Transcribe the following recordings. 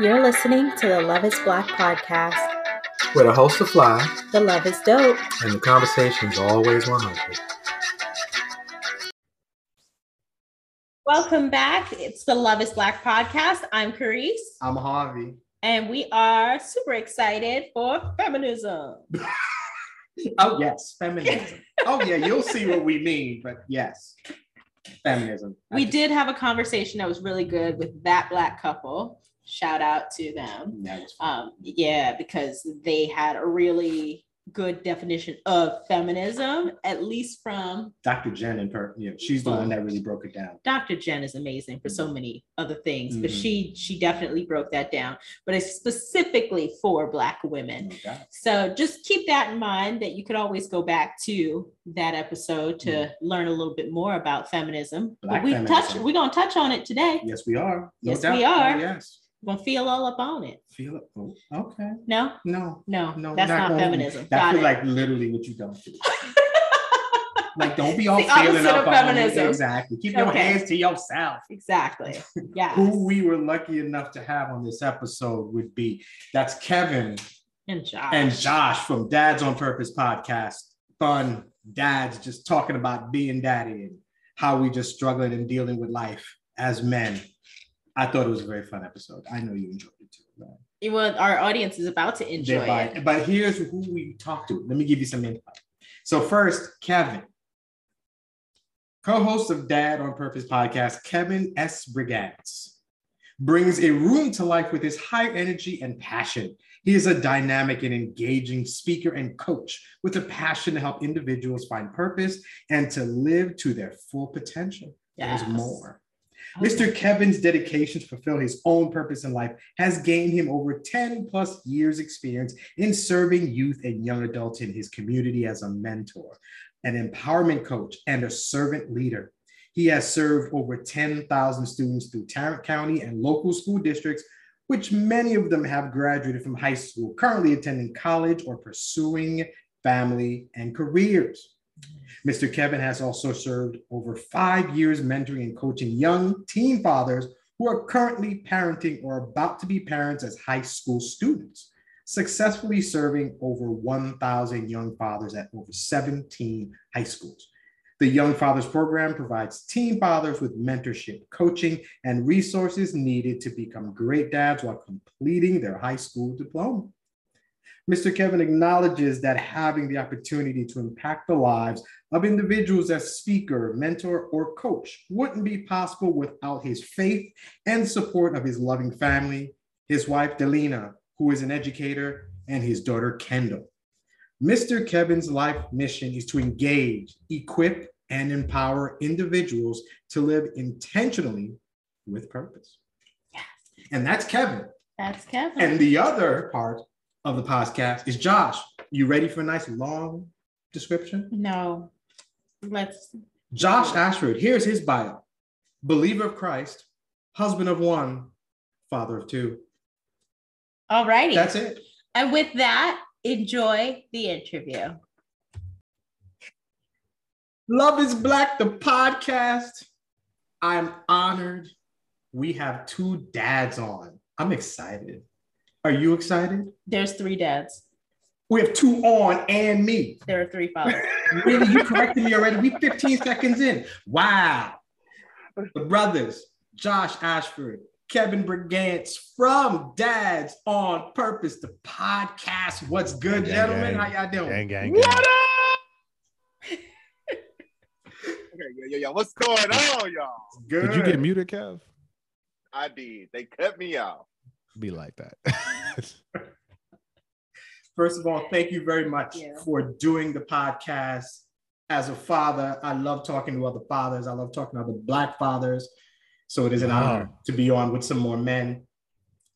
You're listening to the Love is Black podcast. Where the host are fly The love is dope. and the conversation's always 100. Welcome back. It's the Love is Black podcast. I'm Carice, I'm Harvey. and we are super excited for feminism. Oh yes, feminism. oh yeah, you'll see what we mean, but yes, feminism. We did have a conversation that was really good with that black couple. Shout out to them. That was fun. Um, yeah, because they had a really good definition of feminism, at least from Dr. Jen and her, you know, she's the one that really broke it down. Dr. Jen is amazing for so many other things, but Mhm. she she definitely broke that down. But it's specifically for Black women. No. So just keep that in mind that you could always go back to that episode to learn a little bit more about feminism. Black but we feminism. touch we're gonna touch on it today. Yes, we are. No Yes, doubt. we are. Oh, yes. Gonna feel all up on it. Feel it. Oh, okay. No, No, no, no. that's not, gonna- feminism. That Got it. like literally what you don't do. Like, don't be all The feeling opposite up of on feminism. Exactly. Keep your hands to yourself. exactly. Yeah. Who we were lucky enough to have on this episode would be that's Kevin And Josh. and Josh from Dads on Purpose podcast. Fun dads just talking about being daddy and how we just struggling and dealing with life as men. I thought it was a very fun episode. I know you enjoyed it too. man. well, our audience is about to enjoy Thereby- it. But here's who we talked to. Let me give you some input. So first, Kevin, co-host of Dad on Purpose podcast, Kevin S. Brigance, brings a room to life with his high energy and passion. He is a dynamic and engaging speaker and coach with a passion to help individuals find purpose and to live to their full potential. Yes. There's more. Mr. Kevin's dedication to fulfill his own purpose in life has gained him over 10 plus years experience in serving youth and young adults in his community as a mentor, an empowerment coach, and a servant leader. He has served over 10,000 students through Tarrant County and local school districts, which many of them have graduated from high school, currently attending college or pursuing family and careers. Mr. Kevin has also served over five years mentoring and coaching young teen fathers who are currently parenting or about to be parents as high school students, successfully serving over 1,000 young fathers at over 17 high schools. The Young Fathers Program provides teen fathers with mentorship, coaching, and resources needed to become great dads while completing their high school diploma. Mr. Kevin acknowledges that having the opportunity to impact the lives of individuals as speaker, mentor, or coach wouldn't be possible without his faith and support of his loving family, his wife, Delina, who is an educator, and his daughter, Kendall. Mr. Kevin's life mission is to engage, equip, and empower individuals to live intentionally with purpose. Yes. And that's Kevin. That's Kevin. And the other part of the podcast is Josh. You ready for a nice long description? no, let's. Josh Ashford, here's his bio believer of Christ, husband of one, father of two. All righty. That's it. And with that, enjoy the interview. Love is Black, the podcast. I'm honored. We have two dads on. I'm excited. Are you excited? There's three dads. We have two on and me. There are three fathers. Really? You corrected me already? We 15 seconds in. Wow. The brothers, Josh Ashford, Kevin Brigance from Dads on Purpose, the podcast. What's good, Gang, gentlemen? gang. How y'all doing? Gang, gang, What up? Okay, yo, yo, yo, what's going on, y'all? Good. Did you get muted, Kev? I did. They cut me off. Be like that. First of all, thank you very much Yeah. for doing the podcast. As a father, I love talking to other fathers. I love talking to other Black fathers. So it is an honor to be on with some more men.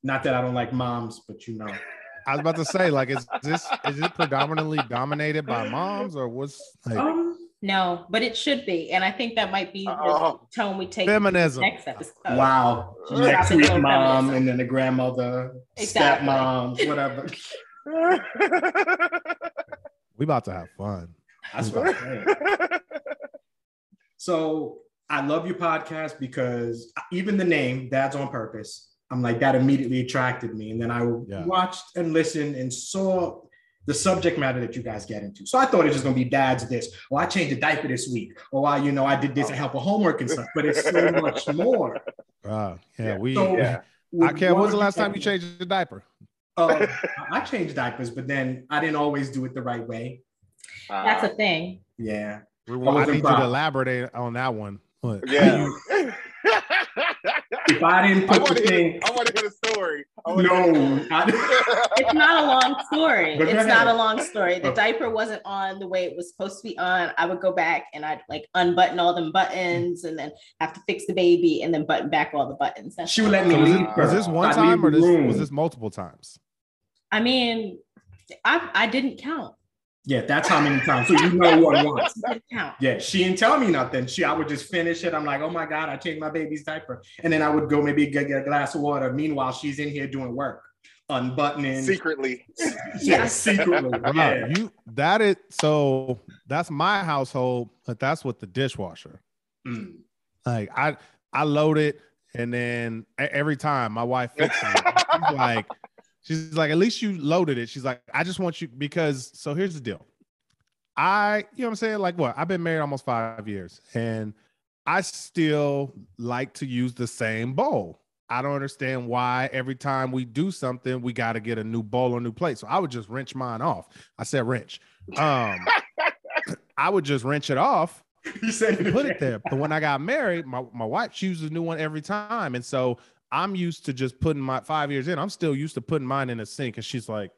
Not that I don't like moms, but you know. I was about to say, like, is this is it predominantly dominated by moms or what's like Um, No, but it should be. And I think that might be the Oh. tone we take feminism? next episode. wow. Next week, mom, feminism. and then the grandmother, Exactly. stepmoms, whatever. We about to have fun. That's what I'm saying. So I love your podcast because even the name, Dad's on Purpose, I'm like, that immediately attracted me. And then I Yeah. watched and listened and saw the subject matter that you guys get into. So I thought it was just gonna be dad's this, or I changed a diaper this week, or I, you know, I did this to help with homework and stuff, but it's so much more. Uh, yeah, Yeah. we. So Yeah. I can't. When's the last time you changed the diaper? Uh, I changed diapers, but then I didn't always do it the right way. That's Uh, a thing. Yeah. I wasn't need you to elaborate on that one. What? yeah. If I didn't put want the thing, I want to hear the story. I wanna hear no, the It's not a long story. But It's not a long story. The Oh. diaper wasn't on the way it was supposed to be on. I would go back and I'd like unbutton all them buttons and then have to fix the baby and then button back all the buttons. That's She would let me was, leave it, was this one I'd time or this was this multiple times? I mean, I I didn't count. Yeah, that's how many times. So you know what once. I didn't count. Yeah, she didn't tell me nothing. She, I would just finish it. I'm like, oh my god, I changed my baby's diaper, and then I would go maybe get, get a glass of water. Meanwhile, she's in here doing work, unbuttoning. Secretly. yeah, secretly. Bruh, Yeah. You that is so that's my household, but that's with the dishwasher. Mm. Like I I load it and then every time my wife fixes it, she's like, she's like, at least you loaded it. She's like, I just want you because so here's the deal. I, you know what I'm saying? Like what? I've been married almost five years and I still like to use the same bowl. I don't understand why every time we do something, we got to get a new bowl or new plate. So I would just wrench mine off. I said wrench. Um, I would just wrench it off You said put it there. But when I got married, my, my wife she uses a new one every time. And so I'm used to just putting my five years in. I'm still used to putting mine in the sink. And she's like,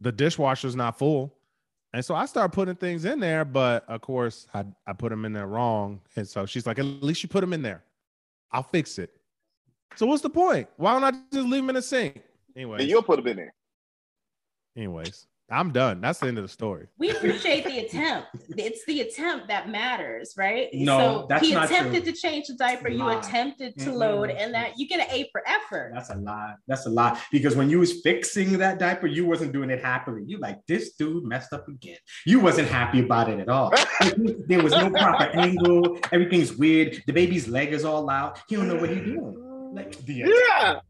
the dishwasher's not full. And so I start putting things in there, but of course I, I put them in there wrong. And so she's like, at least you put them in there. I'll fix it. So what's the point? Why don't I just leave them in the sink? Anyway, And you'll put them in there. anyways, I'm done. That's the end of the story. We appreciate the attempt. It's the attempt that matters, right? No, so that's he not attempted true. to change the diaper. You attempted to Mm-mm. load, and that you get an A for effort. That's a lot. That's a lot. Because when you was fixing that diaper, you wasn't doing it happily. You like this dude messed up again. You wasn't happy about it at all. there was no proper angle. Everything's weird. The baby's leg is all out. He don't know what he's doing. Like the Yeah.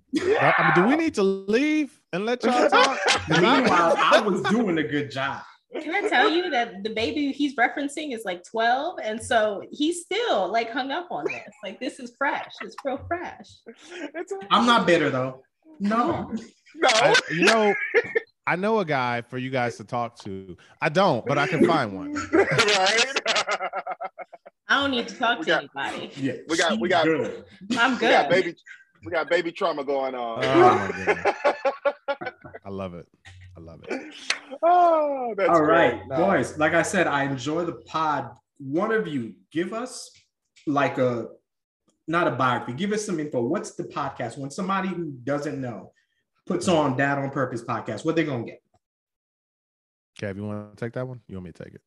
Uh, I mean, do we need to leave and let y'all talk. Meanwhile, I was doing a good job. Can I tell you that the baby he's referencing is like 12? And so he's still like hung up on this. Like, this is fresh. It's real fresh. It's a- I'm not bitter though. No. no. I, you know, I know a guy for you guys to talk to. I don't, but I can find one. right? I don't need to talk We to got- anybody. Yeah. We got- we got- good. I'm good. we got baby we got baby trauma going on. Oh my goodness. I love it. I love it. oh, that's All great. right, No. boys. Like I said, I enjoy the pod. One of you give us like a not a biography. Give us some info. What's the podcast? When somebody who doesn't know puts mm-hmm. on Dad on Purpose podcast, what they gonna get? Kev, you want to take that one? You want me to take it?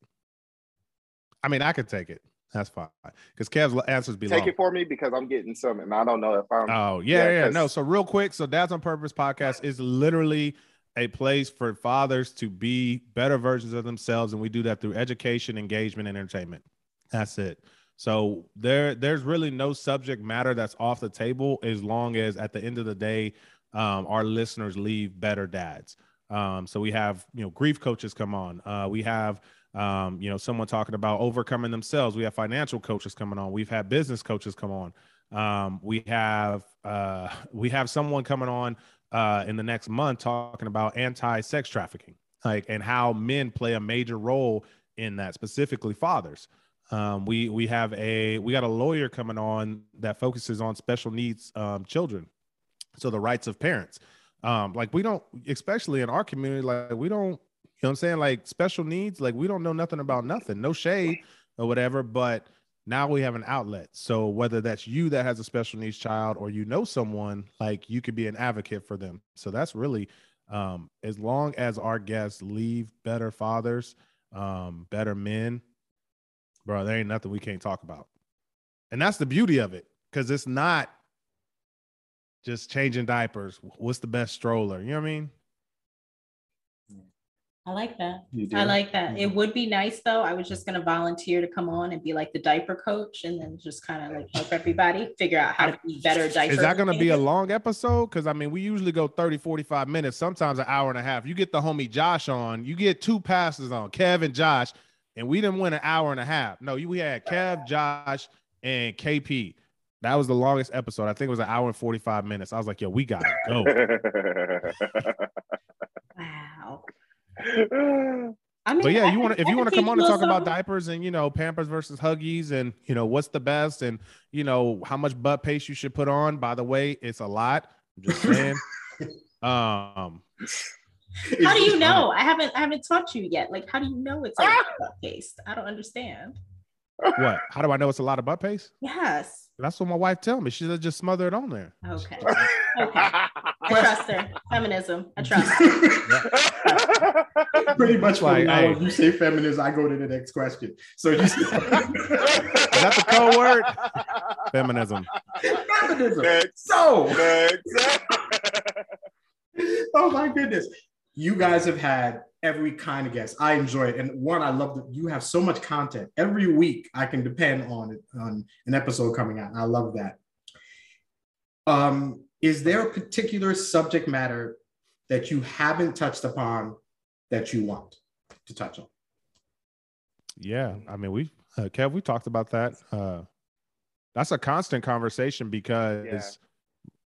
I mean, I could take it. That's fine. Because Kev's answers be Take long. it for me because I'm getting some and I don't know if I'm Oh, yeah, Yeah, yeah. 'cause- No, so real quick. So Dads on Purpose podcast is literally a place for fathers to be better versions of themselves. And we do that through education, engagement, and entertainment. That's it. So there, there's really no subject matter that's off the table as long as at the end of the day, um, our listeners leave better dads. Um, so we have, you know, grief coaches come on. Uh, we have um, you know, someone talking about overcoming themselves. We have financial coaches coming on. We've had business coaches come on. Um, we have uh, we have someone coming on uh, in the next month talking about anti-sex trafficking, like and how men play a major role in that, specifically fathers. Um, we we have a we got a lawyer coming on that focuses on special needs um, children, so the rights of parents. Um, like we don't, especially in our community, like we don't you know what I'm saying? Like special needs, like we don't know nothing about nothing, no shade or whatever, but now we have an outlet. So whether that's you that has a special needs child or you know someone, like you could be an advocate for them. So that's really um as long as our guests leave better fathers, um, better men, bro, there ain't nothing we can't talk about. And that's the beauty of it, because it's not just changing diapers. What's the best stroller? You know what I mean? I like that. I like that. It would be nice though. I was just gonna volunteer to come on and be like the diaper coach and then just kind of like help everybody figure out how to be better diaper. Is that going to be a long episode? Because I mean, we usually go 30, 45 minutes, sometimes an hour and a half. You get the homie Josh on, you get two passes on Kev and Josh, and we didn't win an hour and a half. No, we had Kev, Josh, and KP. That was the longest episode. I think it was an hour and 45 minutes. I was like, yo, we gotta go. Wow. I mean, But yeah, I you want to if I you want to come on and you talk about diapers and you know Pampers versus Huggies and you know what's the best and you know how much butt paste you should put on. By the way, it's a lot. I'm just saying. um, How do you know? I haven't I haven't taught you yet. Like, how do you know it's a Ah! butt paste? I don't understand. what? How do I know it's a lot of butt paste? Yes. That's what my wife tell me. She said just smother it on there. Okay. Okay. I trust her. Feminism. I trust. her. Pretty much from Like, now hey. on, you say feminism, I go to the next question. So you say Is that the code word? Feminism. feminism. Next. So, Next. oh my goodness. You guys have had every kind of guest. I enjoy it. And one, I love that you have so much content. Every week I can depend on it on an episode coming out. And I love that. Um, is there a particular subject matter that you haven't touched upon that you want to touch on? Yeah, I mean we, uh, Kev, we talked about that. Uh, that's a constant conversation because Yeah.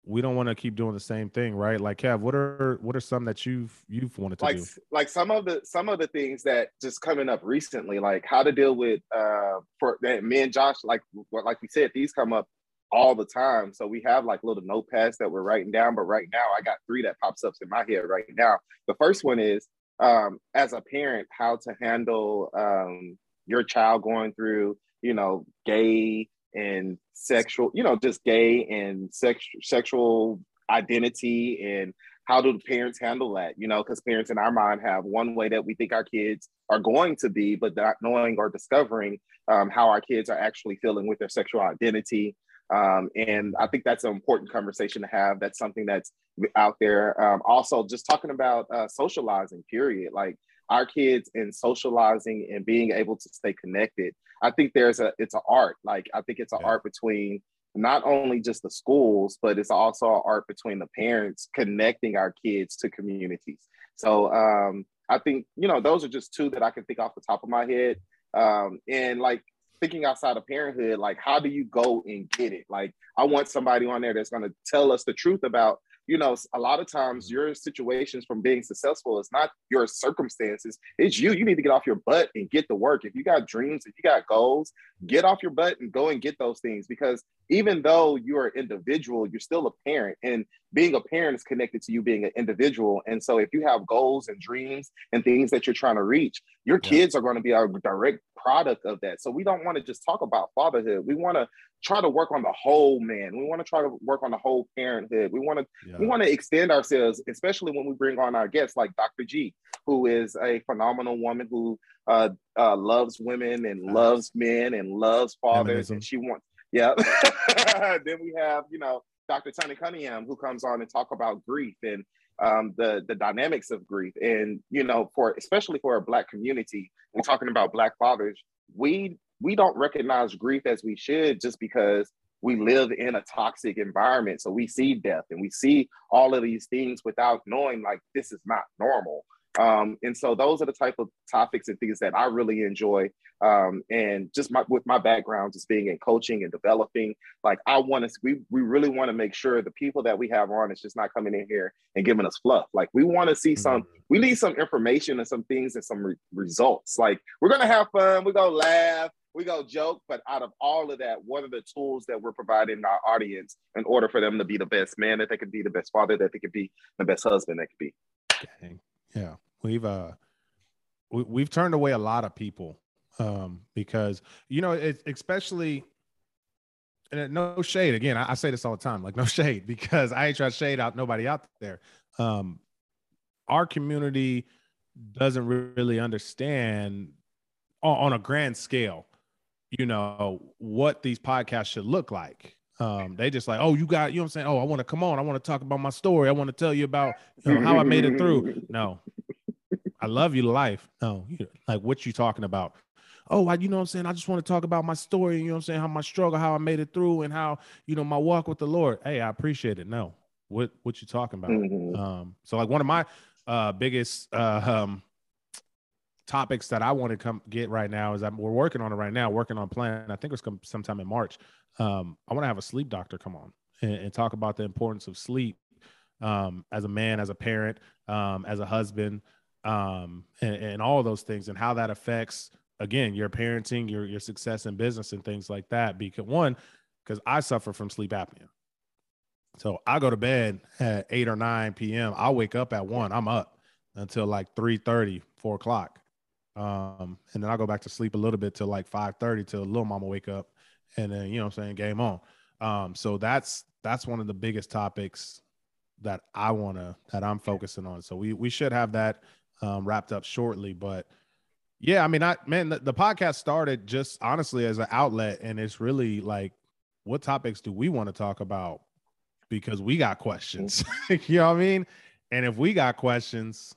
We don't want to keep doing the same thing, right? Like Kev, what are what are some that you've you've wanted to like do? like some of the some of the things that just coming up recently, like how to deal with uh for that me and Josh, like what like we said, these come up all the time. So we have like little notepads that we're writing down. But right now I got three that pops up in my head right now. The first one is um as a parent, how to handle um your child going through, you know, gay and sexual, you know, just gay and sex sexual identity and how do the parents handle that? You know, because parents in our mind have one way that we think our kids are going to be, but not knowing or discovering um, how our kids are actually feeling with their sexual identity. Um, and I think that's an important conversation to have. That's something that's out there. Um, also, just talking about uh, socializing, period. Like our kids and socializing and being able to stay connected. I think there's a it's an art. Like I think it's an Yeah. art between not only just the schools, but it's also an art between the parents connecting our kids to communities. So um, I think you know those are just two that I can think off the top of my head. Um, and like thinking outside of parenthood, like how do you go and get it? Like I want somebody on there that's going to tell us the truth about you know a lot of times mm-hmm. your situations from being successful is not your circumstances. It's you you need to get off your butt and get the work. If you got dreams if you got goals get off your butt and go and get those things because even though you're an individual you're still a parent. And being a parent is connected to you being an individual and so if you have goals and dreams and things that you're trying to reach your Yeah. kids are going to be a direct product of that so we don't want to just talk about fatherhood we want to try to work on the whole man we want to try to work on the whole parenthood we want to Yeah. we want to extend ourselves, especially when we bring on our guests like Dr. G, who is a phenomenal woman who uh, uh, loves women and Nice. loves men and loves fathers, Feminism. and she wants. Yeah. then we have, you know, Dr. Tony Cunningham, who comes on and talk about grief and um, the the dynamics of grief, and you know, for especially for a Black community, we're talking about Black fathers. We we don't recognize grief as we should, just because we live in a toxic environment. So we see death and we see all of these things without knowing like this is not normal. Um, and so those are the type of topics and things that I really enjoy. Um, and just my, with my background, just being in coaching and developing, like I want to, we, we really want to make sure the people that we have on is just not coming in here and giving us fluff. Like we want to see some, we need some information and some things and some re- results. Like we're going to have fun. We're going to laugh we go joke, but out of all of that, what are the tools that we're providing our audience in order for them to be the best man that they could be, the best father that they could be, the best husband they could be? Dang. Yeah, we've uh, we, we've turned away a lot of people um because you know it's especially and no shade again I, I say this all the time like no shade because i ain't trying to shade out nobody out there. Um our community doesn't really understand on, on a grand scale you know what these podcasts should look like. Um they just like oh you got you know what i'm saying? Oh i want to come on i want to talk about my story. I want to tell you about you know how i made it through. No I love you to life. No, like what you talking about? Oh, I, you know what I'm saying? I just want to talk about my story, you know what I'm saying? How my struggle, how I made it through, and how, you know, my walk with the Lord. Hey, I appreciate it. No, what what you talking about? Mhm. Um, so like one of my uh biggest uh um topics that I want to come get right now is I'm we're working on it right now, working on plan. I think it's come sometime in March. Um, I want to have a sleep doctor come on and, and talk about the importance of sleep um as a man, as a parent, um, as a husband, um, and, and all those things and how that affects again your parenting, your your success in business and things like that. Because one, because I suffer from sleep apnea. So I go to bed at 8 or 9 p.m. I'll wake up at 1. I'm up until like 3 30, 4 o'clock. Um, and then I'll go back to sleep a little bit till like 5 30 till little mama wake up. And then, you know I'm saying, game on. Um, so that's that's one of the biggest topics that I wanna that I'm focusing on. So we we should have that um, wrapped up shortly. But yeah, I mean, I man, the, the podcast started just honestly as an outlet, and it's really like, what topics do we want to talk about? Because we got questions, you know what I mean? And if we got questions,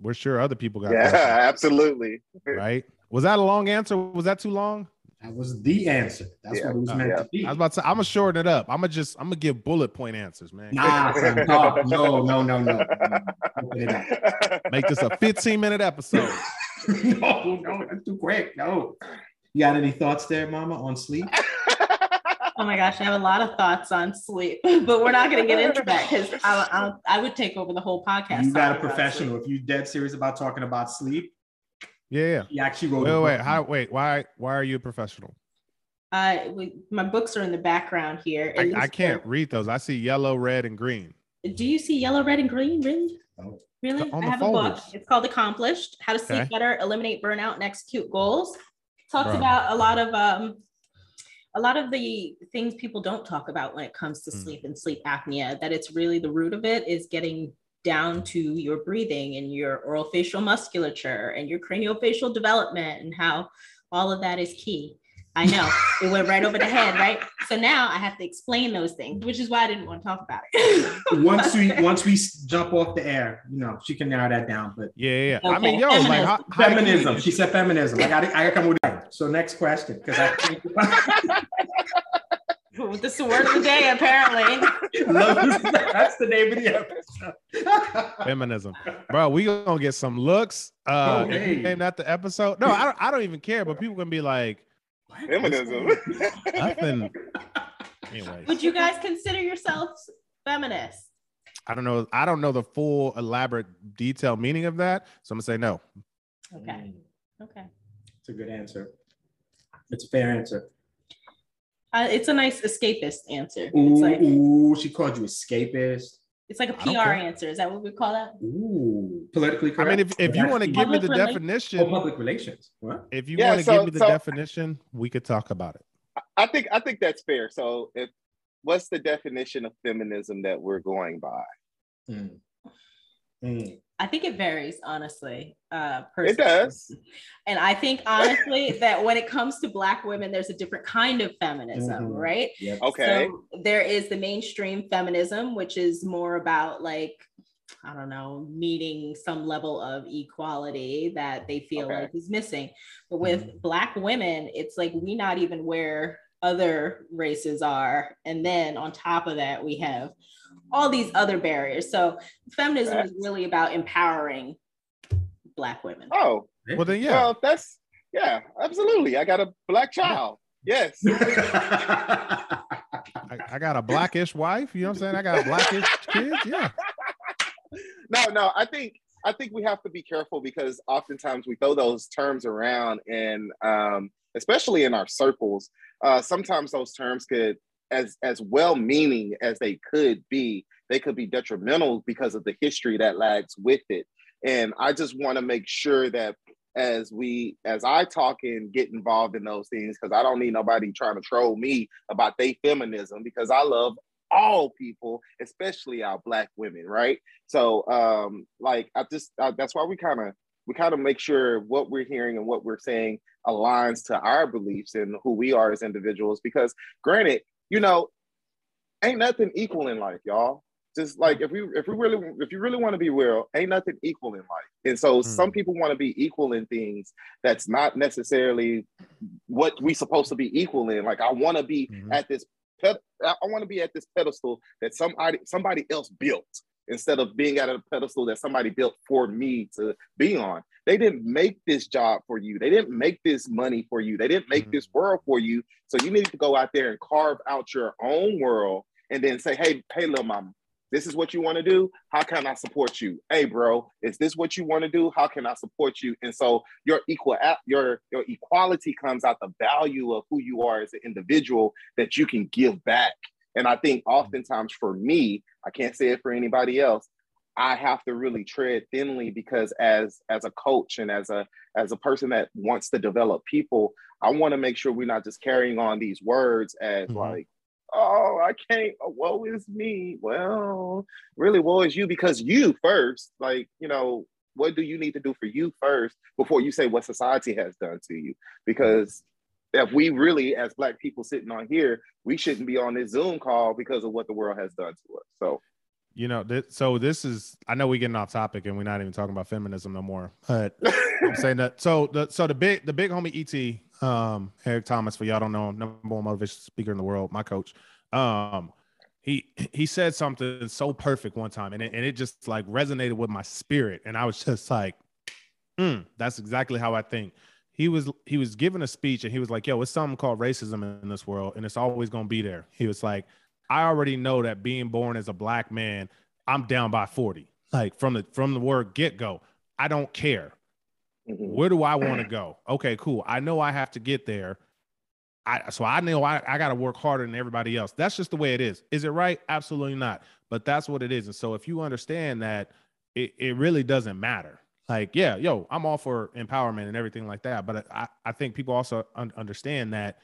we're sure other people got questions. Yeah, questions, absolutely. right? Was that a long answer? Was that too long? That was the answer. That's Yeah. what it was Uh, meant yeah. to be. I was about to say, I'm gonna shorten it up. I'm gonna just, I'm gonna give bullet point answers, man. Nah, son, no, no, no, no, no. Open it up. Make this a 15 minute episode. no, no, that's too quick. No. You got any thoughts there, Mama, on sleep? Oh my gosh, I have a lot of thoughts on sleep, but we're not going to get into that because I, I, I would take over the whole podcast. You got a professional. If you're dead serious about talking about sleep, Yeah, yeah. he actually wrote. Wait, a wait, book. how, wait. Why, why are you a professional? Uh, we, my books are in the background here. I, I can't they're- read those. I see yellow, red, and green. Do you see yellow, red, and green? Really? Oh. Really? On I the have a book. It's called Accomplished: How to Sleep Okay. Better, Eliminate Burnout, and Execute Goals. Talks Bro. about a lot of um, a lot of the things people don't talk about when it comes to Mm. sleep and sleep apnea. That it's really the root of it is getting down to your breathing and your oral facial musculature and your craniofacial development and how all of that is key. I know it went right over the head, right? So now I have to explain those things, which is why I didn't want to talk about it. once we once we jump off the air, you know, she can narrow that down. But Yeah, yeah. yeah. I mean, yo, like how, how feminism. She said feminism. I got I got to come with that. So next question, because I think This is the word of the day, apparently. That's the name of the episode. feminism, bro. We gonna get some looks. Uh, Oh, hey. name that the episode. No, I don't. I don't even care. But people gonna be like, Feminism. nothing. Anyways, Would you guys consider yourselves feminists? I don't know. I don't know the full elaborate detailed meaning of that. So I'm gonna say no. Okay. Okay. It's a good answer. It's a fair answer. Uh, it's a nice escapist answer. Ooh, It's like ooh, she called you escapist. it's like a PR answer. Is that what we call that? Ooh, politically correct. I mean, if, if you want to give me the Public rela- oh, definition, public relations. What? if you Yeah, want to so- give me the so- definition, we could talk about it. I think I think that's fair. So if what's the definition of feminism that we're going by? Mm. Mm. I think it varies, honestly. Uh, It does. And I think honestly that when it comes to Black women, there's a different kind of feminism, Mhm. right? Yep. Okay. So there is the mainstream feminism, which is more about like, I don't know, meeting some level of equality that they feel Okay. like is missing. But with Black women, it's like we not even where other races are. And then on top of that, we have all these other barriers. So feminism is really about empowering Black women. Oh, Well, then yeah. well, that's yeah, absolutely. I got a black child. Yes. I, I got a blackish wife. You know what I'm saying? I got a blackish kids. Yeah. no, no, I think I think we have to be careful because oftentimes we throw those terms around and um, especially in our circles, uh, sometimes those terms could as as well meaning as they could be, they could be detrimental because of the history that lags with it. And I just want to make sure that as we as I talk and get involved in those things, because I don't need nobody trying to troll me about they feminism because I love all people, especially our black women, right? So um like I just uh, that's why we kind of we kind of make sure what we're hearing and what we're saying aligns to our beliefs and who we are as individuals because granted, you know, ain't nothing equal in life, y'all. just like if we if we really if you really want to be real, ain't nothing equal in life. And so mm. some people want to be equal in things that's not necessarily what we supposed to be equal in. Like I want to be mm-hmm. at this I want to be at this pedestal that somebody somebody else built instead of being at a pedestal that somebody built for me to be on. They didn't make this job for you. They didn't make this money for you. They didn't make mm-hmm. this world for you. So you need to go out there and carve out your own world and then say, hey, hey, little mama, this is what you want to do. How can I support you? Hey, bro, is this what you want to do? How can I support you? And so your equal your your equality comes out the value of who you are as an individual that you can give back. And I think oftentimes for me, I can't say it for anybody else. I have to really tread thinly because as as a coach and as a as a person that wants to develop people, I want to make sure we're not just carrying on these words as mm-hmm. like oh, I can't, oh, woe is me. Well, really, woe is you because you first, like, you know, what do you need to do for you first before you say what society has done to you? Because if we really, as Black people sitting on here, we shouldn't be on this Zoom call because of what the world has done to us. So, you know, th- so this is, I know we're getting off topic and we're not even talking about feminism no more, but I'm saying that. So the, so the big, the big homie ET, um, Eric Thomas, for y'all don't know, number one motivation speaker in the world, my coach. Um, he he said something so perfect one time, and it, and it just like resonated with my spirit, and I was just like, mm, that's exactly how I think. He was he was giving a speech, and he was like, "Yo, it's something called racism in this world, and it's always gonna be there." He was like, "I already know that being born as a black man, I'm down by forty, like from the from the word get go. I don't care." Mm-hmm. Where do I want to go? Okay, cool. I know I have to get there. I so I know I, I got to work harder than everybody else. That's just the way it is. Is it right? Absolutely not. But that's what it is. And so if you understand that, it, it really doesn't matter. Like, yeah, yo, I'm all for empowerment and everything like that. But I, I think people also un- understand that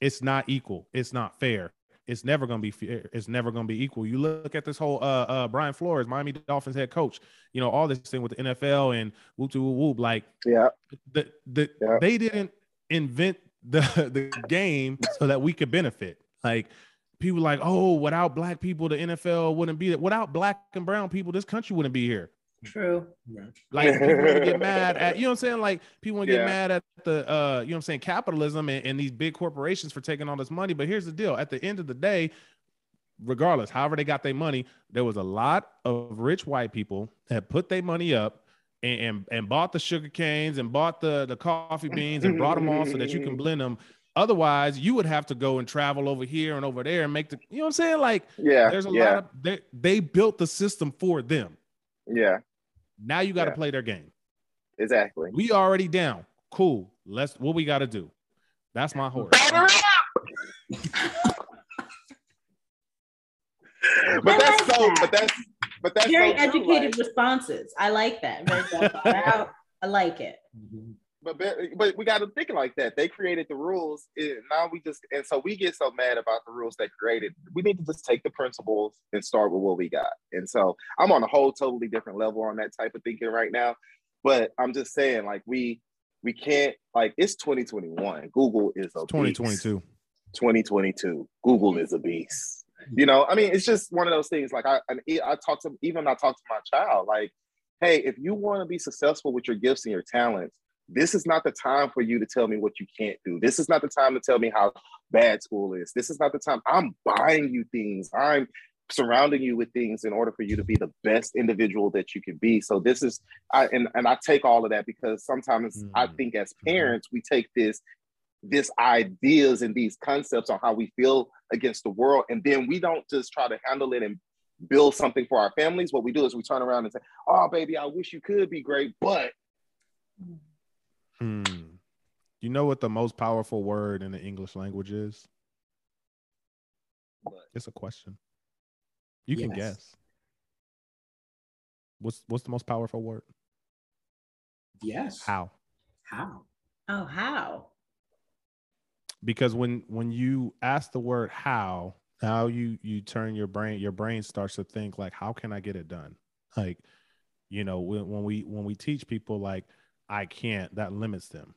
it's not equal. It's not fair. It's never going to be fair. It's never going to be equal. You look at this whole uh, uh, Brian Flores, Miami Dolphins head coach. You know all this thing with the NFL and whoop to whoop whoop. Like, yeah, the the yeah. they didn't invent the the game so that we could benefit. Like people like, oh, without black people, the NFL wouldn't be there. Without black and brown people, this country wouldn't be here. True. Like people want to get mad at, you know what I'm saying? Like people want to yeah. get mad at the uh, you know what I'm saying, capitalism and, and these big corporations for taking all this money. But here's the deal: at the end of the day, regardless, however they got their money, there was a lot of rich white people that put their money up and, and, and bought the sugar canes and bought the, the coffee beans and brought them all so that you can blend them. Otherwise, you would have to go and travel over here and over there and make the, you know what I'm saying? Like, yeah, there's a yeah. lot of, they, they built the system for them. Yeah. Now you got to yeah. play their game. Exactly. We already down. Cool. Let's, what we got to do. That's my horse. but that's so, but that's, but that's very so educated true, responses. I like that. I like it. Mm-hmm. But but we got to think like that. They created the rules. It, now we just and so we get so mad about the rules they created. We need to just take the principles and start with what we got. And so I'm on a whole totally different level on that type of thinking right now. But I'm just saying, like we we can't like it's 2021. Google is a 2022. 2022. Google is a beast you know i mean it's just one of those things like i i talk to even i talk to my child like hey if you want to be successful with your gifts and your talents this is not the time for you to tell me what you can't do this is not the time to tell me how bad school is this is not the time i'm buying you things i'm surrounding you with things in order for you to be the best individual that you can be so this is i and, and i take all of that because sometimes mm-hmm. i think as parents we take this this ideas and these concepts on how we feel against the world. And then we don't just try to handle it and build something for our families. What we do is we turn around and say, Oh, baby, I wish you could be great, but. Hmm. You know what the most powerful word in the English language is? What? It's a question. You yes. can guess. What's what's the most powerful word? Yes. How? How? Oh, how? because when when you ask the word how how you you turn your brain your brain starts to think like how can i get it done like you know when, when we when we teach people like i can't that limits them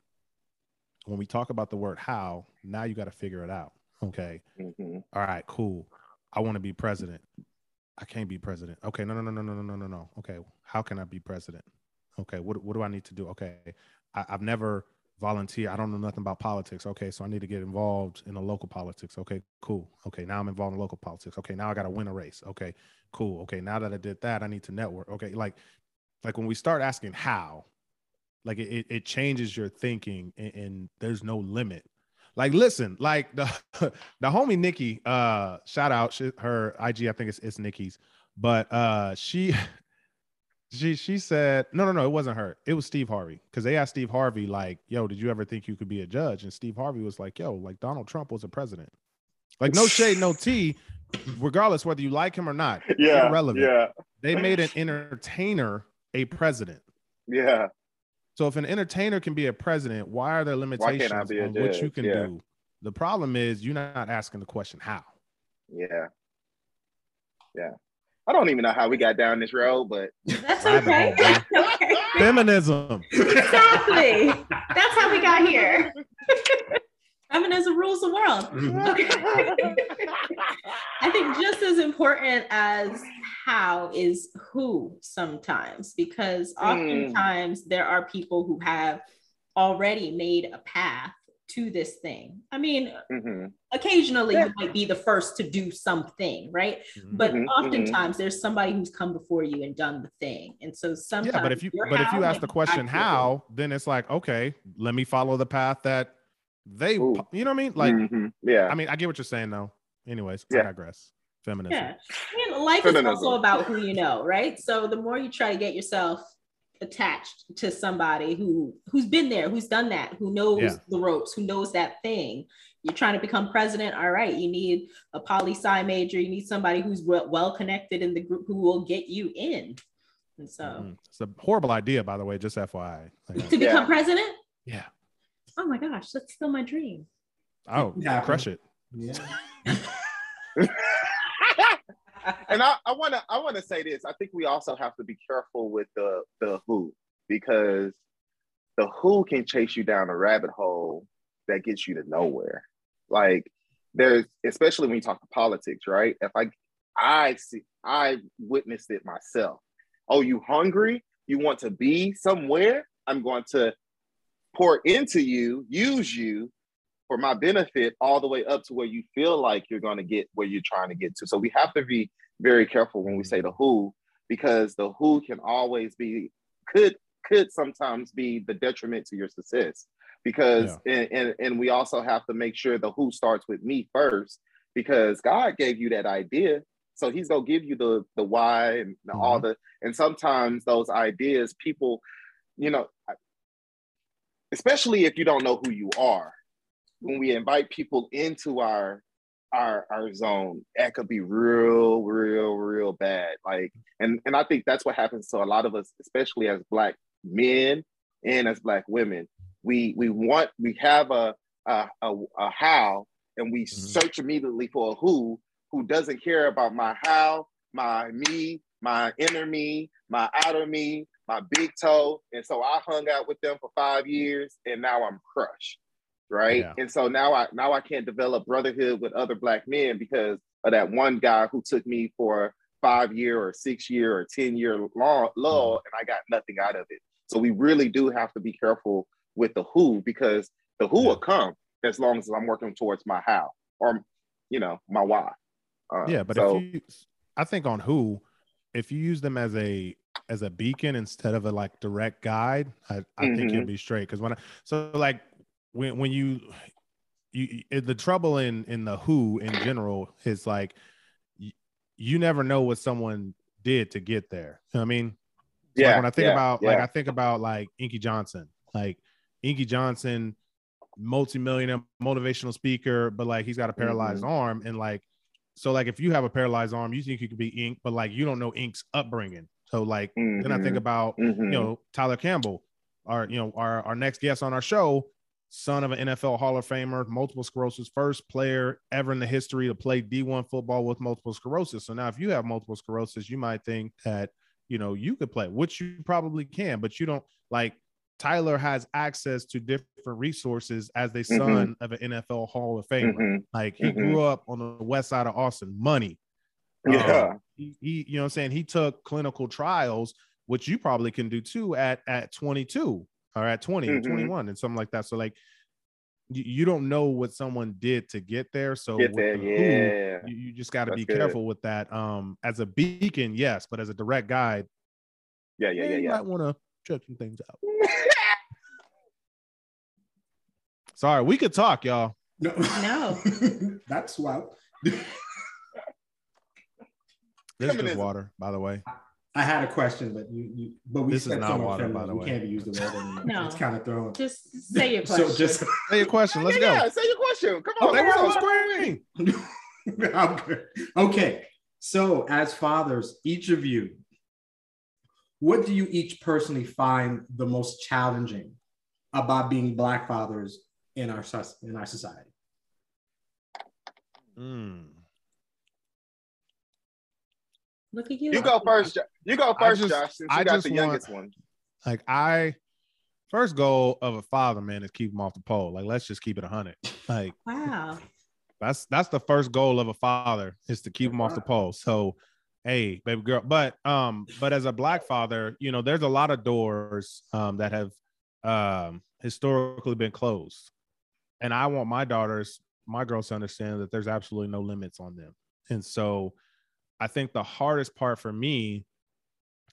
when we talk about the word how now you got to figure it out okay mm-hmm. All right cool i want to be president I can't be president. Okay, no, no, no, no, no, no, no, no, no. Okay, how can I be president? Okay, what what do I need to do? Okay, I, I've never volunteer. I don't know nothing about politics. Okay, so I need to get involved in the local politics. Okay, cool. Okay, now I'm involved in local politics. Okay, now I got to win a race. Okay, cool. Okay, now that I did that, I need to network. Okay, like like when we start asking how, like it it changes your thinking and, and there's no limit. Like listen, like the the homie Nikki, uh, shout out she, her IG. I think it's it's Nikki's, but uh, she she she said no no no it wasn't her it was steve harvey because they asked steve harvey like yo did you ever think you could be a judge and steve harvey was like yo like donald trump was a president like no shade no tea regardless whether you like him or not Yeah. irrelevant Yeah. they made an entertainer a president Yeah. So if an entertainer can be a president why are there limitations be a on what you can Yeah. do the problem is you're not asking the question how Yeah. Yeah. I don't even know how we got down this road, but That's okay. That's okay. feminism Exactly. That's how we got here. Feminism rules the world. Okay. I think just as important as how is who sometimes, because Mm. oftentimes there are people who have already made a path to this thing. I mean, Mhm. occasionally Yeah. you might be the first to do something, right? But Mhm, mhm. oftentimes there's somebody who's come before you and done the thing. And so sometimes yeah but if you but if you ask the question tied to your who. how then it's like okay let me follow the path that they Ooh. you know what i mean like Mhm. yeah. i mean i get what you're saying though anyways yeah. i Yeah. digress feminism Yeah. I mean, life is also about who you know, right? So the more you try to get yourself attached to somebody who who's been there, who's done that, who knows Yeah. the ropes, who knows that thing. You're trying to become president. All right, you need a poli sci major. You need somebody who's well, well connected in the group who will get you in. And so Mhm. it's a horrible idea by the way just fyi to become Yeah. president, yeah oh my gosh, that's still my dream. oh Yeah. crush it Yeah. and I, I wanna I wanna say this. I think we also have to be careful with the the who because the who can chase you down a rabbit hole that gets you to nowhere. Like there's especially when you talk to politics, right? If I I see I witnessed it myself. Oh, you hungry? You want to be somewhere? I'm going to pour into you, use you for my benefit all the way up to where you feel like you're going to get where you're trying to get to. So we have to be very careful when we say the who, because the who can always be could could sometimes be the detriment to your success. Because and, and and we also have to make sure the who starts with me first, because God gave you that idea. So he's gonna give you the the why and the, all mm-hmm. the and sometimes those ideas people, you know, especially if you don't know who you are, when we invite people into our our our zone, that could be real, real, real bad. Like, and and I think that's what happens to a lot of us, especially as black men and as black women. We we want we have a a, a, a how, and we mm-hmm. search immediately for a who who doesn't care about my how, my me, my inner me, my outer me, my big toe. And so I hung out with them for five years and now I'm crushed. Right. Yeah. And so now I now I can't develop brotherhood with other black men because of that one guy who took me for five year or six year or 10 year long lull and I got nothing out of it. So we really do have to be careful with the who because the who Yeah. will come as long as I'm working towards my how or you know my why. Uh, yeah but so, if you i think on who if you use them as a as a beacon instead of a like direct guide i, I think Mhm. you'll be straight because when I, so like when when you you the trouble in in the who in general is like you, you never know what someone did to get there you know i mean? So, like, Yeah, when i think yeah, about like i think about like inky johnson like inky johnson multimillionaire motivational speaker but like he's got a paralyzed arm and like so like if you have a paralyzed arm you think you could be ink but like you don't know ink's upbringing so like then i think Mhm, about mhm. you know Tyler Campbell, our you know our our next guest on our show, son of an NFL Hall of Famer, multiple sclerosis, first player ever in the history to play D1 football with multiple sclerosis. So now if you have multiple sclerosis, you might think that you know you could play, which you probably can, but you don't like Tyler has access to different resources as the Mhm. son of an NFL Hall of Famer. Mhm. Like he Mhm. grew up on the west side of Austin, money. Um, Yeah. he, he, you know what I'm saying? He took clinical trials, which you probably can do too at at 22 or at 20 or Mhm. 21 and something like that. So like you, you don't know what someone did to get there. So Get there, the who, yeah. you, you just got to be good. careful with that. Um, as a beacon, yes, but as a direct guide, Yeah, yeah, yeah, yeah. you might want to check some things out. Sorry, we could talk, y'all. No, No. that's wild. This is water, by the way. I had a question, but you, you but we This is not water, by the we way. can't use the word anymore. No. It's kind of thrown. Just say your question. So just Say your question. Let's yeah, go. yeah, say your question. Come Oh, on. they were come on on. screen. I'm good. Okay. So, as fathers, each of you, what do you each personally find the most challenging about being Black fathers in our soc- in our society? Mm. Look at you. You go first. You go first, just- Josh. Since you I got just the want- youngest one. Like I, first goal of a father, man, is keep him off the pole. Like let's just keep it a hundred. Like Wow. that's that's the first goal of a father is to keep him off the pole. So, hey, baby girl. But um, but as a black father, you know, there's a lot of doors um that have um historically been closed, and I want my daughters, my girls, to understand that there's absolutely no limits on them. And so, I think the hardest part for me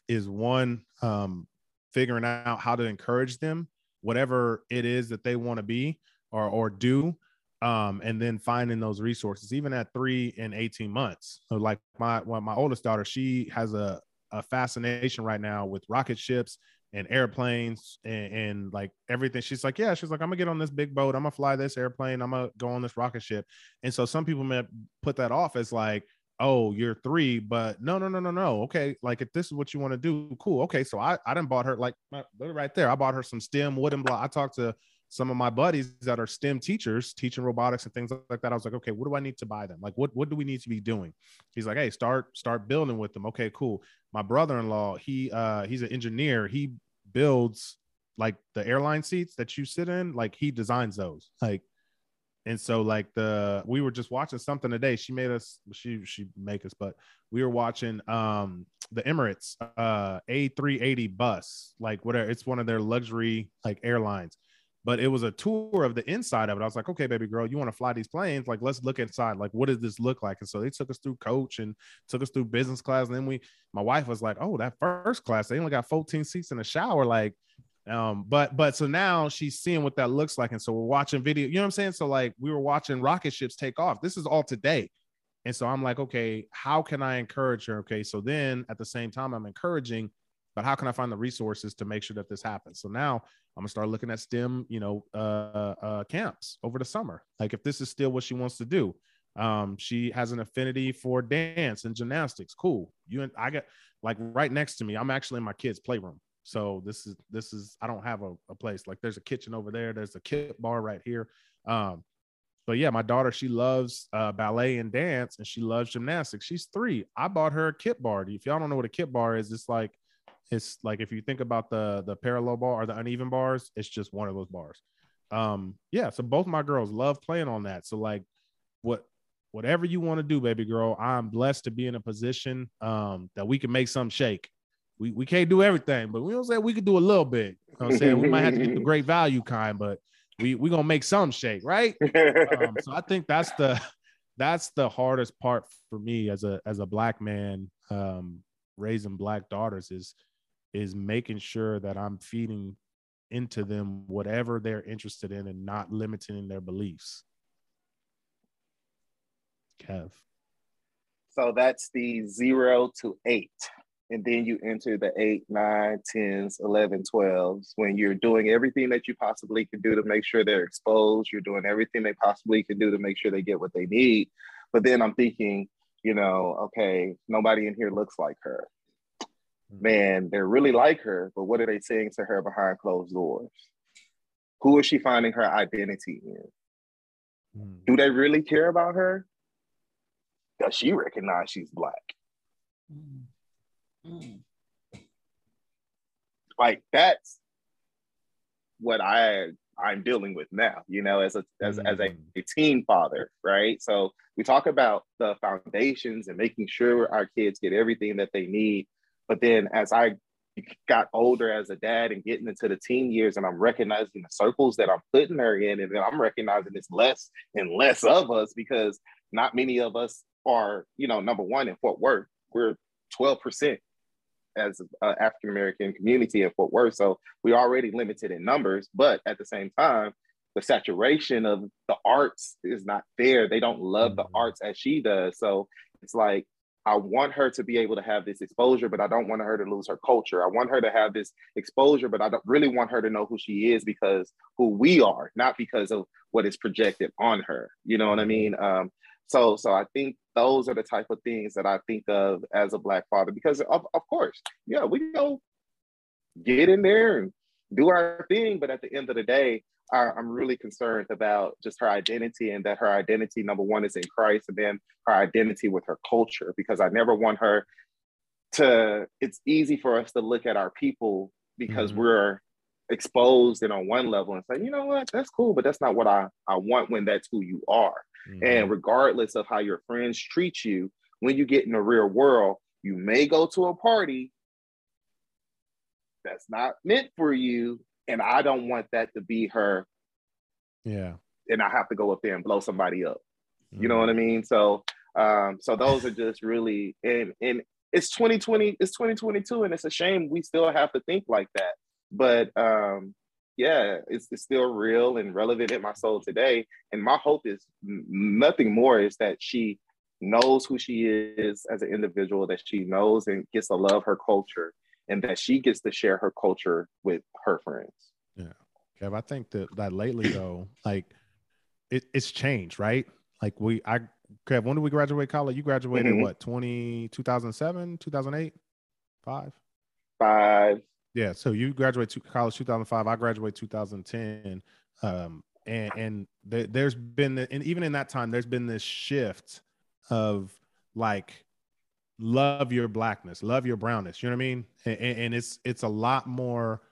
is one um figuring out how to encourage them whatever it is that they want to be or or do um and then finding those resources even at 3 and 18 months. So like my well, my oldest daughter she has a a fascination right now with rocket ships and airplanes and, and like everything. She's like yeah she's like i'm gonna get on this big boat i'm gonna fly this airplane i'm gonna go on this rocket ship. And so some people may put that off as like oh you're three but no no no no no okay like if this is what you want to do cool okay so i i done bought her like right there i bought her some stem wooden block i talked to some of my buddies that are stem teachers teaching robotics and things like that i was like okay what do i need to buy them? Like what what do we need to be doing? He's like hey start start building with them okay cool. My brother-in-law he uh he's an engineer he builds like the airline seats that you sit in like he designs those like and so like the we were just watching something today. She made us she she make us but we were watching um the emirates uh a380 bus like whatever it's one of their luxury like airlines. But it was a tour of the inside of it. I was like okay baby girl you want to fly these planes? Like let's look inside. Like what does this look like? And so they took us through coach and took us through business class. And then we my wife was like oh that first class they only got 14 seats in the shower. Like um but but so now she's seeing what that looks like and so we're watching video you know what i'm saying? So like we were watching rocket ships take off. This is all today. And so i'm like okay how can i encourage her? Okay so then at the same time i'm encouraging but how can i find the resources to make sure that this happens? So now i'm gonna start looking at stem you know uh uh camps over the summer. Like if this is still what she wants to do. Um she has an affinity for dance and gymnastics. Cool. You and i got like right next to me i'm actually in my kids playroom so this is this is I don't have a, a place like there's a kitchen over there. There's a kip bar right here. Um, but yeah, my daughter she loves uh, ballet and dance, and she loves gymnastics. She's three. I bought her a kip bar. If y'all don't know what a kip bar is, it's like it's like if you think about the the parallel bar or the uneven bars, it's just one of those bars. Um, yeah. So both my girls love playing on that. So like, what whatever you want to do, baby girl, I'm blessed to be in a position um, that we can make some shake we, we can't do everything, but we don't say we could do a little bit. You know I'm saying we might have to get the great value kind, but we we gonna make some shake, right? Um, so I think that's the that's the hardest part for me as a as a black man um, raising black daughters is is making sure that I'm feeding into them whatever they're interested in and not limiting their beliefs. Kev. So that's the zero to eight. And then you enter the eight, nine, 10s, 11, 12s when you're doing everything that you possibly can do to make sure they're exposed. You're doing everything they possibly can do to make sure they get what they need. But then I'm thinking, you know, okay, nobody in here looks like her. Man, they're really like her, but what are they saying to her behind closed doors? Who is she finding her identity in? Mm. Do they really care about her? Does she recognize she's black? Mm. Mm. Like that's what I I'm dealing with now, you know, as a as, Mm. as a, a teen father, right? So we talk about the foundations and making sure our kids get everything that they need. But then as I got older as a dad and getting into the teen years and I'm recognizing the circles that I'm putting her in, and then I'm recognizing it's less and less of us because not many of us are, you know, number one in Fort Worth. We're 12% as an African American community in Fort Worth. So we're already limited in numbers, but at the same time, the saturation of the arts is not there. They don't love the Mhm. arts as she does. So it's like, I want her to be able to have this exposure, but I don't want her to lose her culture. I want her to have this exposure, but I don't really want her to know who she is because who we are, not because of what is projected on her. You know what I mean? Um, so, so I think those are the type of things that I think of as a black father, because of, of course, yeah, we go get in there and do our thing, but at the end of the day, I, I'm really concerned about just her identity and that her identity, number one, is in Christ, and then her identity with her culture, because I never want her to. It's easy for us to look at our people because Mhm. we're exposed and on one level and say, you know what, that's cool, but that's not what I, I want when that's who you are. Mhm. And regardless of how your friends treat you, when you get in the real world, you may go to a party that's not meant for you. And I don't want that to be her. yeah. And I have to go up there and blow somebody up. You know Mhm. what I mean? So, um, so those are just really, and and it's 2020, it's 2022, and it's a shame we still have to think like that. But um, yeah, it's, it's still real and relevant in my soul today. And my hope is nothing more is that she knows who she is as an individual, that she knows and gets to love her culture, and that she gets to share her culture with her friends. Yeah. Kev, I think that that lately though, like it, it's changed, right? Like we, I, Kev, when did we graduate college? You graduated Mhm. what, 20, 2007, 2008, five? Five, Yeah. So you graduated to college 2005. I graduated 2010. Um, and, and there, there's been, the, and even in that time, there's been this shift of like, love your blackness, love your brownness. You know what I mean? And, and it's, it's a lot more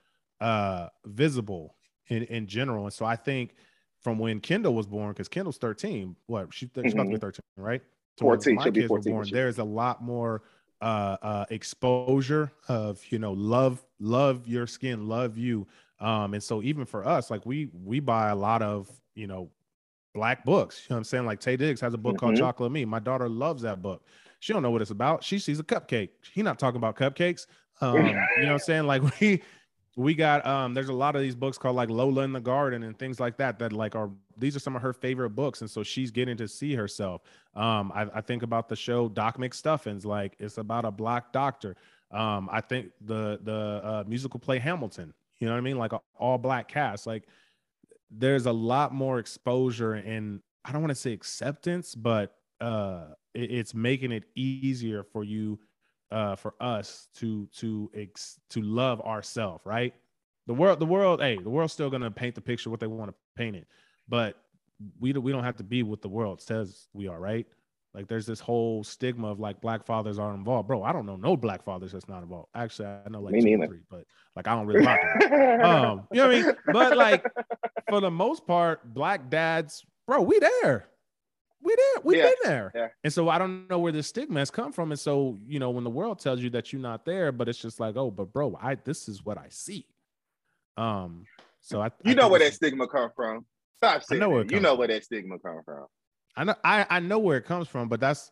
uh visible in, in general. And so I think from when Kendall was born, because Kendall's 13, what she, she's about to be 13, right? So 14, my she'll be kids were 14 born, there's a lot more uh, uh, exposure of you know love, love your skin, love you. Um, and so even for us, like we we buy a lot of you know black books. You know what I'm saying? Like Taye Diggs has a book called Mhm. Chocolate Me. My daughter loves that book. She don't know what it's about. She sees a cupcake. He not talking about cupcakes. Um, you know what I'm saying? Like we we got um there's a lot of these books called like Lola in the Garden and things like that that like are these are some of her favorite books and so she's getting to see herself. Um I, I think about the show Doc McStuffins like it's about a black doctor. Um I think the the uh, musical play Hamilton, you know what I mean? Like a all black cast like there's a lot more exposure and I don't want to say acceptance but uh it- it's making it easier for you uh for us to to ex- to love ourselves right? The world the world hey the world's still gonna paint the picture what they want to paint it but we don't we don't have to be what the world says we are right? Like there's this whole stigma of like black fathers are involved. Bro i don't know no black fathers that's not involved. Actually i know like Me two three but like i don't really with it. um you know what i mean? But like for the most part black dads bro we there we there we've Yeah, been there yeah. and so I don't know where this stigma has come from. And so, you know, when the world tells you that you're not there, but it's just like, oh, but bro, I this is what I see. Um, so I you I know where that stigma come from. Stop saying know where You know from. where that stigma come from. I know I, I know where it comes from, but that's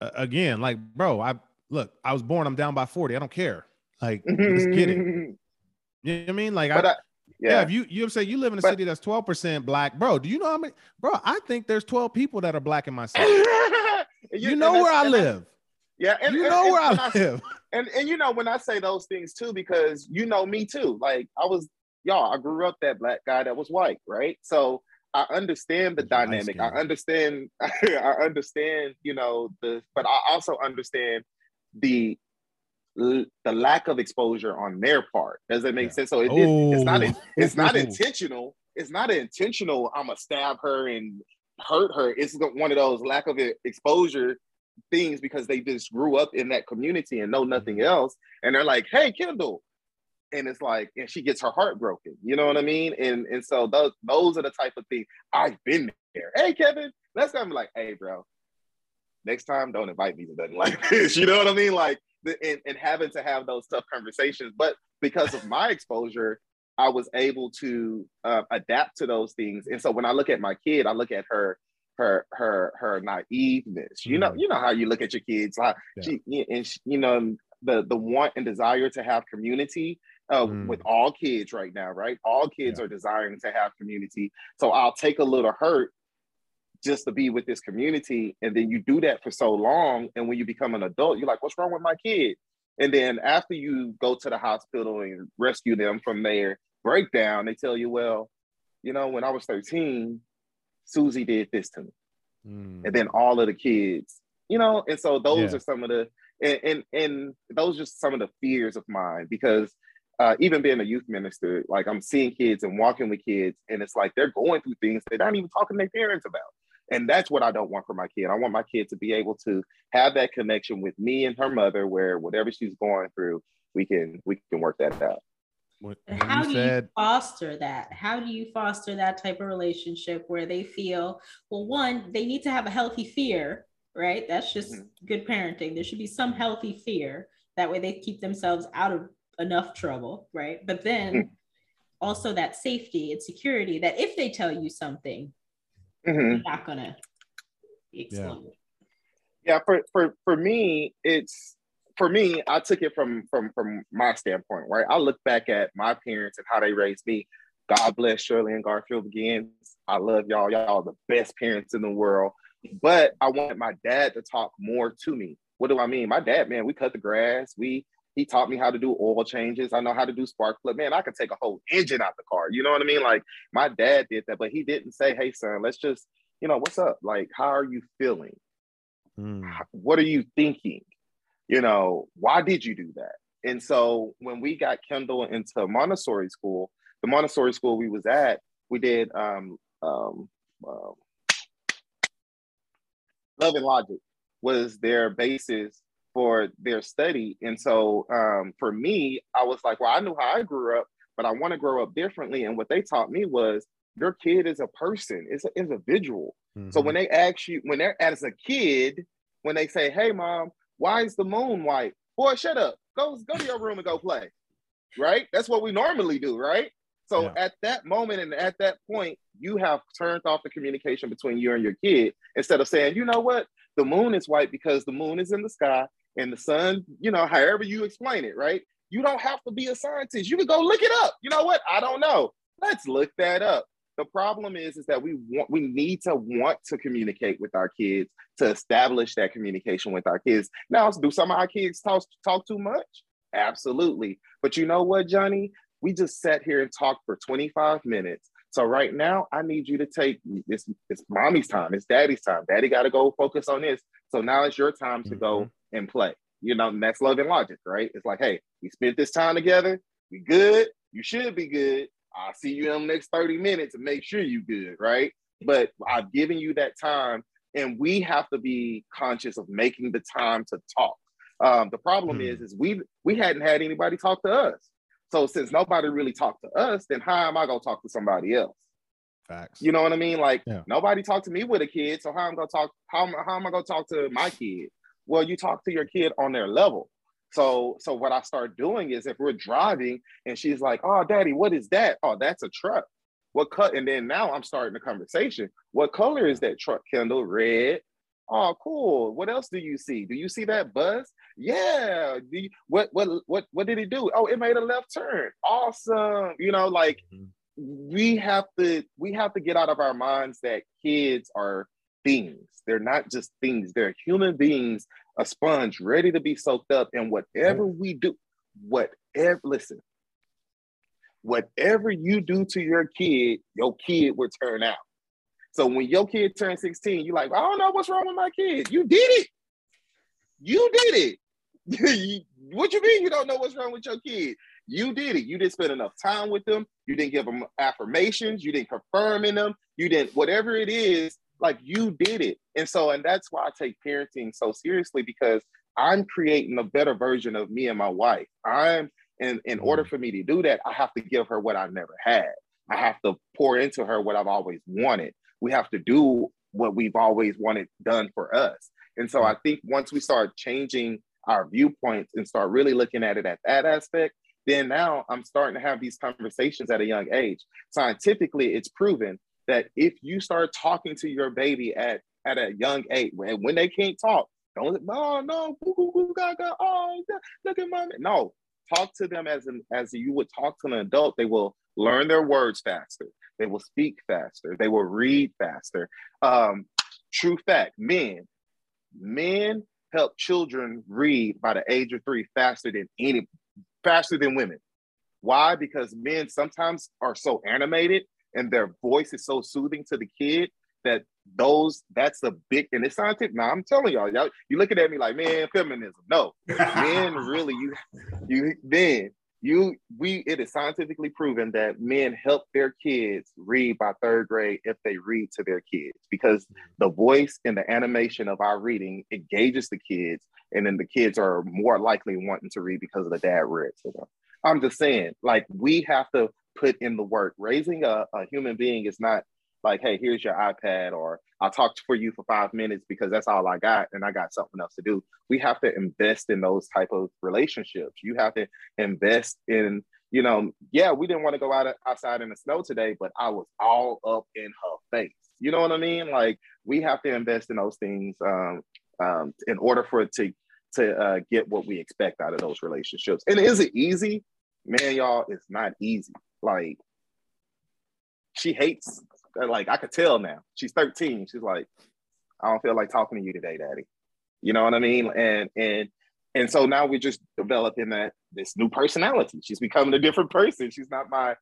uh, again, like, bro, I look, I was born, I'm down by 40. I don't care. Like, get it. You know what I mean? Like but I, I, yeah. yeah, if you you say you live in a But- city that's 12% black, bro. Do you know how many bro? I think there's 12 people that are black in my city. And You know where I live. Yeah, and, You and- know and where I live. and and you know when I say those things too, because you know me too. Like I was y'all, I grew up that black guy that was white, right? So I understand the dynamic. I understand. I understand. You know the, but I also understand the the lack of exposure on their part. Does that make Yeah. sense? So it, it- it's not. Oh. It's not intentional. It's not intentional. I'm gonna stab her and hurt her. It's one of those lack of exposure things because they just grew up in that community and know nothing Mhm. else. And they're like, "Hey, Kendall, and it's like, and she gets her heart broken. You know what I mean? And and so those those are the type of things I've been there. Hey, Kevin, let's come like, hey, bro, next time don't invite me to nothing like this. You know what I mean? Like, and, and having to have those tough conversations. But because of my exposure, I was able to uh, adapt to those things. And so when I look at my kid, I look at her her her her naiveness. You know, mm. you know how you look at your kids, like yeah. she and she, you know the the want and desire to have community uh, mm. with all kids right now, right? All kids yeah. are desiring to have community. So I'll take a little hurt just to be with this community, and then you do that for so long, and when you become an adult, you're like, "What's wrong with my kid?" And then after you go to the hospital and rescue them from their breakdown, they tell you, "Well, you know, when I was 13, Susie did this to me. Mm. And then all of the kids, you know, and so those yeah. are some of the and, and and those are just some of the fears of mine because uh, even being a youth minister, like I'm seeing kids and walking with kids, and it's like they're going through things they're not even talking to their parents about. And that's what I don't want for my kid. I want my kid to be able to have that connection with me and her mother, where whatever she's going through, we can we can work that out. When, when how do said, you foster that? How do you foster that type of relationship where they feel, well, one, they need to have a healthy fear, right? That's just mm-hmm. good parenting. There should be some healthy fear. That way they keep themselves out of enough trouble, right? But then mm-hmm. also that safety and security that if they tell you something, mm-hmm. you're not gonna explode. Yeah. yeah, for, for for me, it's for me, I took it from from from my standpoint, right? I look back at my parents and how they raised me. God bless Shirley and Garfield again. I love y'all. Y'all are the best parents in the world. But I wanted my dad to talk more to me. What do I mean? My dad, man, we cut the grass. We he taught me how to do oil changes. I know how to do spark plug. Man, I could take a whole engine out the car. You know what I mean? Like my dad did that, but he didn't say, "Hey, son, let's just, you know, what's up? Like, how are you feeling? Mm. What are you thinking? you know, why did you do that? And so when we got Kendall into Montessori school, the Montessori school we was at, we did um, um, um, Love and Logic was their basis for their study. And so um, for me, I was like, well, I knew how I grew up, but I want to grow up differently. And what they taught me was your kid is a person, it's an individual. Mm-hmm. So when they ask you, when they're as a kid, when they say, hey, mom, why is the moon white? Boy, shut up. Go, go to your room and go play. Right? That's what we normally do, right? So yeah. at that moment and at that point, you have turned off the communication between you and your kid instead of saying, you know what, the moon is white because the moon is in the sky and the sun, you know, however you explain it, right? You don't have to be a scientist. You can go look it up. You know what? I don't know. Let's look that up. The problem is, is that we want we need to want to communicate with our kids to establish that communication with our kids. Now, do some of our kids talk talk too much? Absolutely. But you know what, Johnny? We just sat here and talked for 25 minutes. So right now, I need you to take this. It's mommy's time. It's daddy's time. Daddy got to go focus on this. So now it's your time to mm-hmm. go and play. You know, and that's love and logic, right? It's like, hey, we spent this time together. We good. You should be good. I'll see you in the next 30 minutes and make sure you good, right? But I've given you that time, and we have to be conscious of making the time to talk. Um, the problem hmm. is, is we we hadn't had anybody talk to us. So since nobody really talked to us, then how am I gonna talk to somebody else? Facts. You know what I mean? Like yeah. nobody talked to me with a kid, so how am I gonna talk? How, how am I gonna talk to my kid? Well, you talk to your kid on their level. So so what I start doing is if we're driving and she's like, "Oh, daddy, what is that?" "Oh, that's a truck." What cut? And then now I'm starting the conversation. What color is that truck, Kendall? Red. Oh, cool. What else do you see? Do you see that bus? Yeah. Do you, what what what what did it do? Oh, it made a left turn. Awesome. You know, like mm-hmm. we have to we have to get out of our minds that kids are things. They're not just things. They're human beings a sponge ready to be soaked up. And whatever we do, whatever, listen, whatever you do to your kid, your kid will turn out. So when your kid turns 16, you're like, I don't know what's wrong with my kid. You did it. You did it. what you mean you don't know what's wrong with your kid? You did it. You didn't spend enough time with them. You didn't give them affirmations. You didn't confirm in them. You didn't, whatever it is, like you did it. And so, and that's why I take parenting so seriously because I'm creating a better version of me and my wife. I'm And in mm-hmm. order for me to do that, I have to give her what I never had. I have to pour into her what I've always wanted. We have to do what we've always wanted done for us. And so I think once we start changing our viewpoints and start really looking at it at that aspect, then now I'm starting to have these conversations at a young age. Scientifically, it's proven that if you start talking to your baby at, at a young age, when, when they can't talk, don't no no boo, boo, boo, gaga, oh look at mommy. No, talk to them as an as you would talk to an adult. They will learn their words faster. They will speak faster. They will read faster. Um, true fact, men, men help children read by the age of three faster than any faster than women. Why? Because men sometimes are so animated and their voice is so soothing to the kid that those that's a big and it's scientific. Now I'm telling y'all, y'all you looking at me like, man, feminism. No, men really you you then you we it is scientifically proven that men help their kids read by third grade if they read to their kids because the voice and the animation of our reading engages the kids and then the kids are more likely wanting to read because of the dad read to them i'm just saying like we have to put in the work raising a, a human being is not like, hey, here's your iPad, or I'll talk for you for five minutes because that's all I got, and I got something else to do. We have to invest in those type of relationships. You have to invest in, you know, yeah, we didn't want to go out outside in the snow today, but I was all up in her face. You know what I mean? Like we have to invest in those things um, um, in order for it to to uh, get what we expect out of those relationships. And is it easy? Man, y'all, it's not easy. Like she hates like I could tell now. She's 13. She's like, I don't feel like talking to you today, daddy. You know what I mean? And and and so now we're just developing that this new personality. She's becoming a different person. She's not my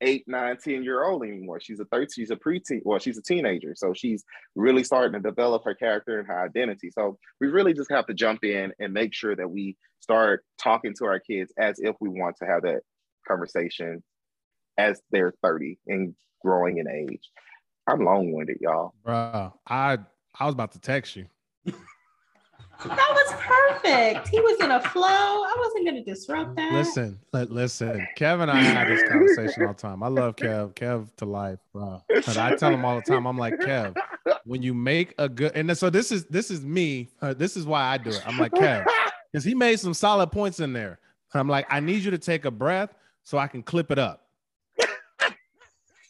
eight, nine, 10 year old anymore. She's a 13, she's a preteen, well, she's a teenager. So she's really starting to develop her character and her identity. So we really just have to jump in and make sure that we start talking to our kids as if we want to have that conversation as they're 30 and growing in age. I'm long winded, y'all. Bro, I I was about to text you. That was perfect. He was in a flow. I wasn't going to disrupt that. Listen, listen. Kevin and I had this conversation all the time. I love Kev, Kev to life, bro. But I tell him all the time, I'm like, Kev, when you make a good, and so this is this is me. Uh, this is why I do it. I'm like, Kev, because he made some solid points in there. And I'm like, I need you to take a breath so I can clip it up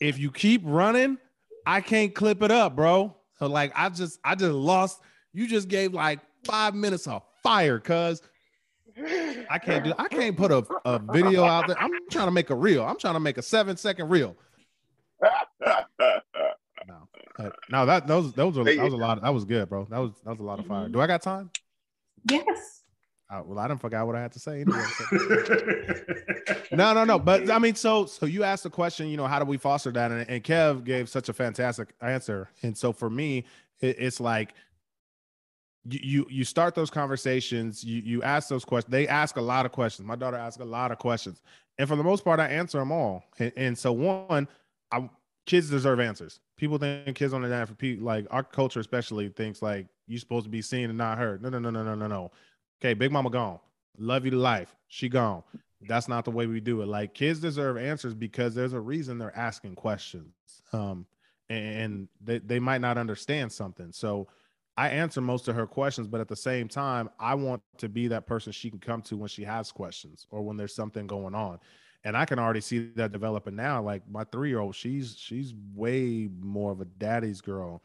if you keep running, I can't clip it up, bro. So like I just I just lost. You just gave like five minutes of fire, cuz I can't do I can't put a, a video out there. I'm trying to make a reel. I'm trying to make a seven second reel. No, uh, no, that those those were that was a lot. Of, that was good, bro. That was that was a lot of fire. Do I got time? Yes. Well, I didn't forget what I had to say anyway. no, no, no. But I mean, so so you asked the question, you know, how do we foster that? And, and Kev gave such a fantastic answer. And so for me, it, it's like you, you you start those conversations, you you ask those questions. They ask a lot of questions. My daughter asks a lot of questions, and for the most part, I answer them all. And, and so one, I kids deserve answers. People think kids on the people like our culture, especially thinks like you're supposed to be seen and not heard. No, no, no, no, no, no, no. Okay, Big Mama gone. Love you to life. She gone. That's not the way we do it. Like kids deserve answers because there's a reason they're asking questions. Um, and they, they might not understand something. So I answer most of her questions, but at the same time, I want to be that person she can come to when she has questions or when there's something going on. And I can already see that developing now. Like my three year old, she's she's way more of a daddy's girl.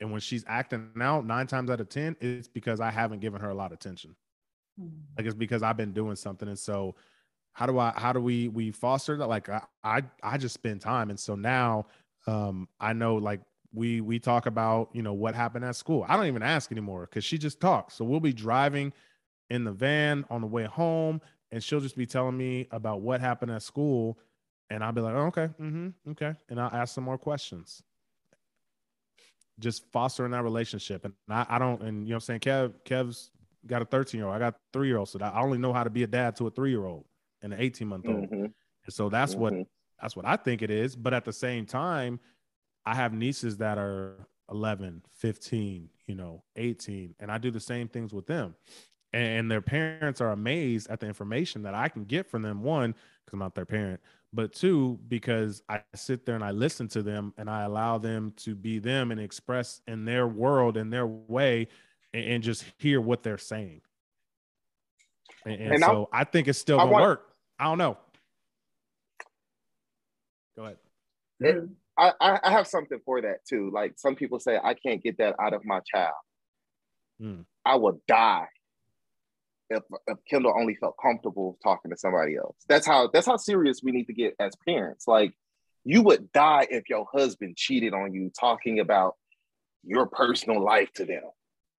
And when she's acting out nine times out of 10, it's because I haven't given her a lot of attention. Like it's because I've been doing something. And so how do I how do we we foster that? Like I I, I just spend time. And so now um I know like we we talk about you know what happened at school. I don't even ask anymore because she just talks. So we'll be driving in the van on the way home, and she'll just be telling me about what happened at school, and I'll be like, oh, okay, mm-hmm, okay, and I'll ask some more questions. Just fostering that relationship, and I, I don't, and you know, what I'm saying Kev Kev's got a 13 year old. I got three year old. So I only know how to be a dad to a three year old and an 18 month old. Mm-hmm. And so that's mm-hmm. what that's what I think it is. But at the same time, I have nieces that are 11, 15, you know, 18, and I do the same things with them. and their parents are amazed at the information that I can get from them. One, because I'm not their parent, but two, because I sit there and I listen to them and I allow them to be them and express in their world in their way and, and just hear what they're saying. And, and, And so I, think it's still gonna want- work. I don't know. Go ahead. It- I, I I have something for that too. Like some people say, I can't get that out of my child. Mm. I would die if, if Kendall only felt comfortable talking to somebody else. That's how that's how serious we need to get as parents. Like you would die if your husband cheated on you talking about your personal life to them.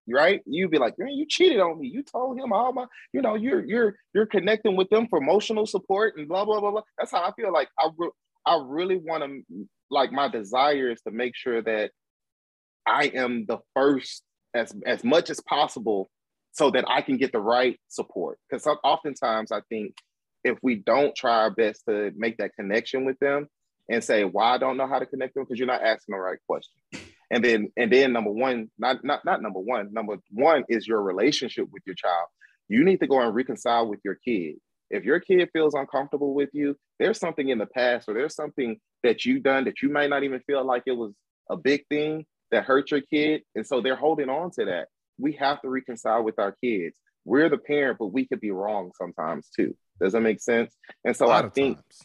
Right? You'd be like, man, you cheated on me. You told him all my, you know, you're you're you're connecting with them for emotional support and blah blah blah blah. That's how I feel. Like I re- I really want to like my desire is to make sure that I am the first as as much as possible so that I can get the right support. Because oftentimes I think if we don't try our best to make that connection with them and say why I don't know how to connect them because you're not asking the right question. And then and then number one, not not not number one. Number one is your relationship with your child. You need to go and reconcile with your kid. If your kid feels uncomfortable with you, there's something in the past or there's something that you've done that you might not even feel like it was a big thing that hurt your kid. And so they're holding on to that. We have to reconcile with our kids. We're the parent, but we could be wrong sometimes too. Does that make sense? And so I think times.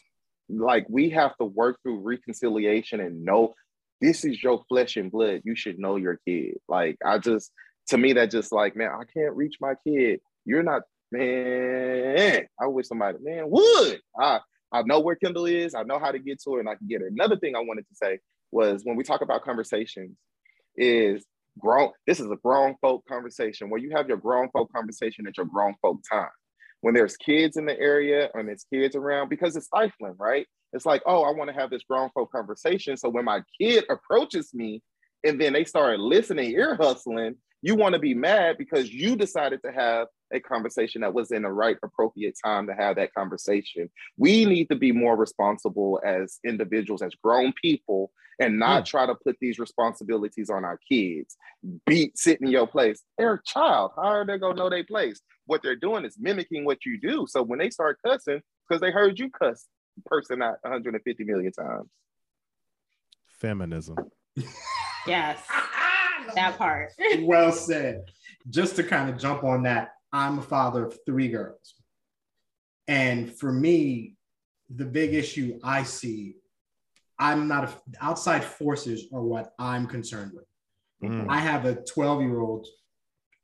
like we have to work through reconciliation and know this is your flesh and blood. You should know your kid. Like I just to me that just like man, I can't reach my kid. You're not man. I wish somebody man would. I I know where Kendall is. I know how to get to her, and I can get her. Another thing I wanted to say was when we talk about conversations, is grown. This is a grown folk conversation where you have your grown folk conversation at your grown folk time. When there's kids in the area and there's kids around, because it's stifling, right? It's like, oh, I want to have this grown folk conversation. So when my kid approaches me and then they start listening, ear hustling, you want to be mad because you decided to have a conversation that was in the right appropriate time to have that conversation. We need to be more responsible as individuals, as grown people, and not hmm. try to put these responsibilities on our kids. Be sit in your place. They're a child. How are they gonna know their place? What they're doing is mimicking what you do. So when they start cussing, because they heard you cuss person out 150 million times. Feminism. Yes, that part. well said. Just to kind of jump on that, I'm a father of three girls. And for me, the big issue I see, I'm not a, outside forces are what I'm concerned with. Mm. I have a 12 year old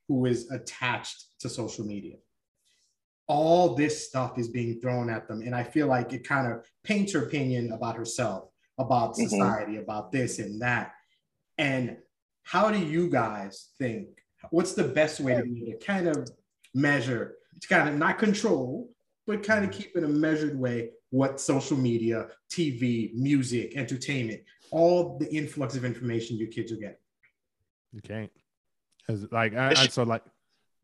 who is attached to social media. All this stuff is being thrown at them. And I feel like it kind of paints her opinion about herself, about Mhm. society, about this and that. And how do you guys think? What's the best way to, to kind of measure, to kind of not control, but kind of keep in a measured way what social media, TV, music, entertainment, all the influx of information your kids are getting? You can't. 'Cause, like I, I so like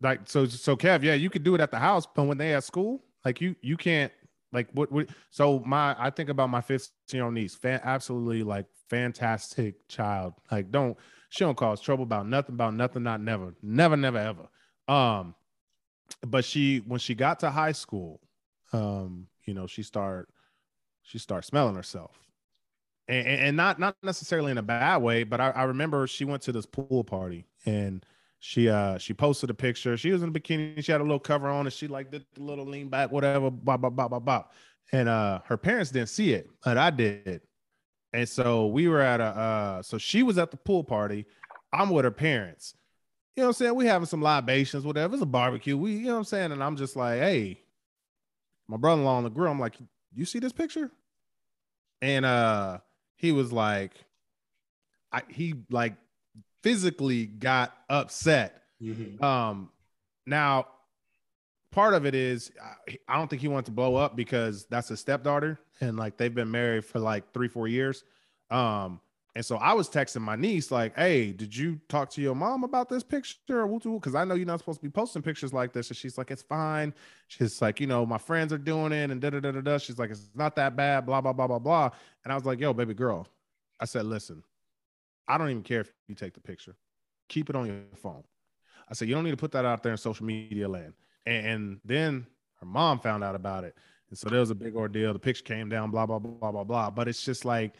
like so so Kev, yeah, you could do it at the house, but when they at school, like you you can't like what what so my I think about my 15 year old niece, fan, absolutely like fantastic child. Like don't she don't cause trouble about nothing about nothing, not never, never, never, ever. Um, but she when she got to high school, um, you know, she start she started smelling herself and, and and not not necessarily in a bad way, but I, I remember she went to this pool party and she uh she posted a picture. She was in a bikini, she had a little cover on, and she like did the little lean back, whatever, bop, bop, bop, bop, bop. And uh her parents didn't see it, but I did. And so we were at a uh so she was at the pool party. I'm with her parents. You know what I'm saying? We having some libations, whatever. It's a barbecue. We, you know what I'm saying? And I'm just like, hey, my brother-in-law on the grill. I'm like, you see this picture? And uh he was like, I he like physically got upset. Um now part of it is I- don't think he wanted to blow up because that's his stepdaughter and like they've been married for like three, four years. Um, and so I was texting my niece, like, hey, did you talk to your mom about this picture? Because I know you're not supposed to be posting pictures like this. And she's like, it's fine. She's like, you know, my friends are doing it and da da da da da. She's like, it's not that bad, blah, blah, blah, blah, blah. And I was like, yo, baby girl. I said, listen, I don't even care if you take the picture. Keep it on your phone. I said, you don't need to put that out there in social media land. And, then her mom found out about it. And so there was a big ordeal. The picture came down, blah, blah, blah, blah, blah. But it's just like,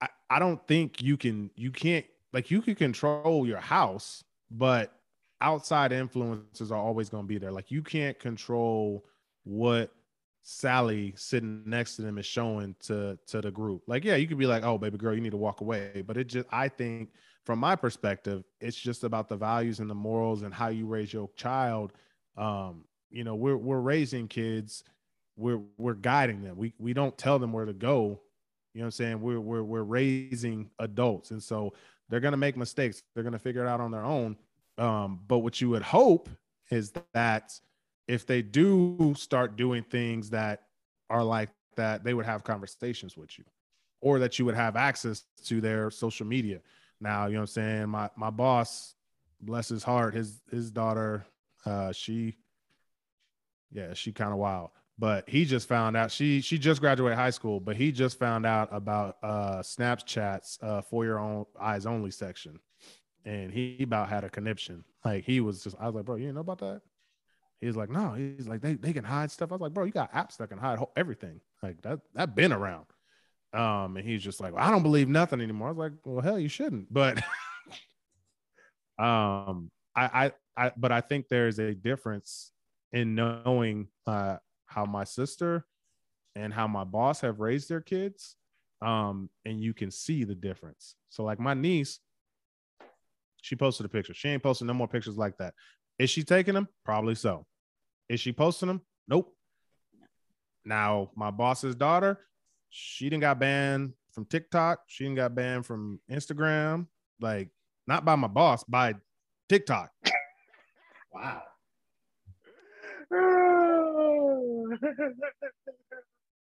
I, I don't think you can, you can't, like, you can control your house, but outside influences are always going to be there. Like, you can't control what Sally sitting next to them is showing to to the group. Like, yeah, you could be like, "Oh, baby girl, you need to walk away," but it just, I think, from my perspective, it's just about the values and the morals and how you raise your child. Um, you know, we're we're raising kids, we're we're guiding them. We we don't tell them where to go. You know what I'm saying? We're we're we're raising adults, and so they're gonna make mistakes. They're gonna figure it out on their own. Um, but what you would hope is that if they do start doing things that are like that, they would have conversations with you or that you would have access to their social media. Now, you know what I'm saying? My my boss, bless his heart, his his daughter, uh, she yeah, she kind of wild. But he just found out she she just graduated high school, but he just found out about uh Snapchat's uh for your own eyes only section. And he about had a conniption. Like he was just I was like, bro, you didn't know about that? He's like, no. He's like, they, they can hide stuff. I was like, bro, you got apps that can hide everything. Like that that been around. Um, and he's just like, well, I don't believe nothing anymore. I was like, well, hell, you shouldn't. But um, I, I, I, but I think there's a difference in knowing uh, how my sister and how my boss have raised their kids. Um, and you can see the difference. So, like my niece, she posted a picture. She ain't posting no more pictures like that. Is she taking them? Probably so. Is she posting them? Nope. Now, my boss's daughter, she didn't got banned from TikTok. She didn't got banned from Instagram. Like, not by my boss, by TikTok. Wow.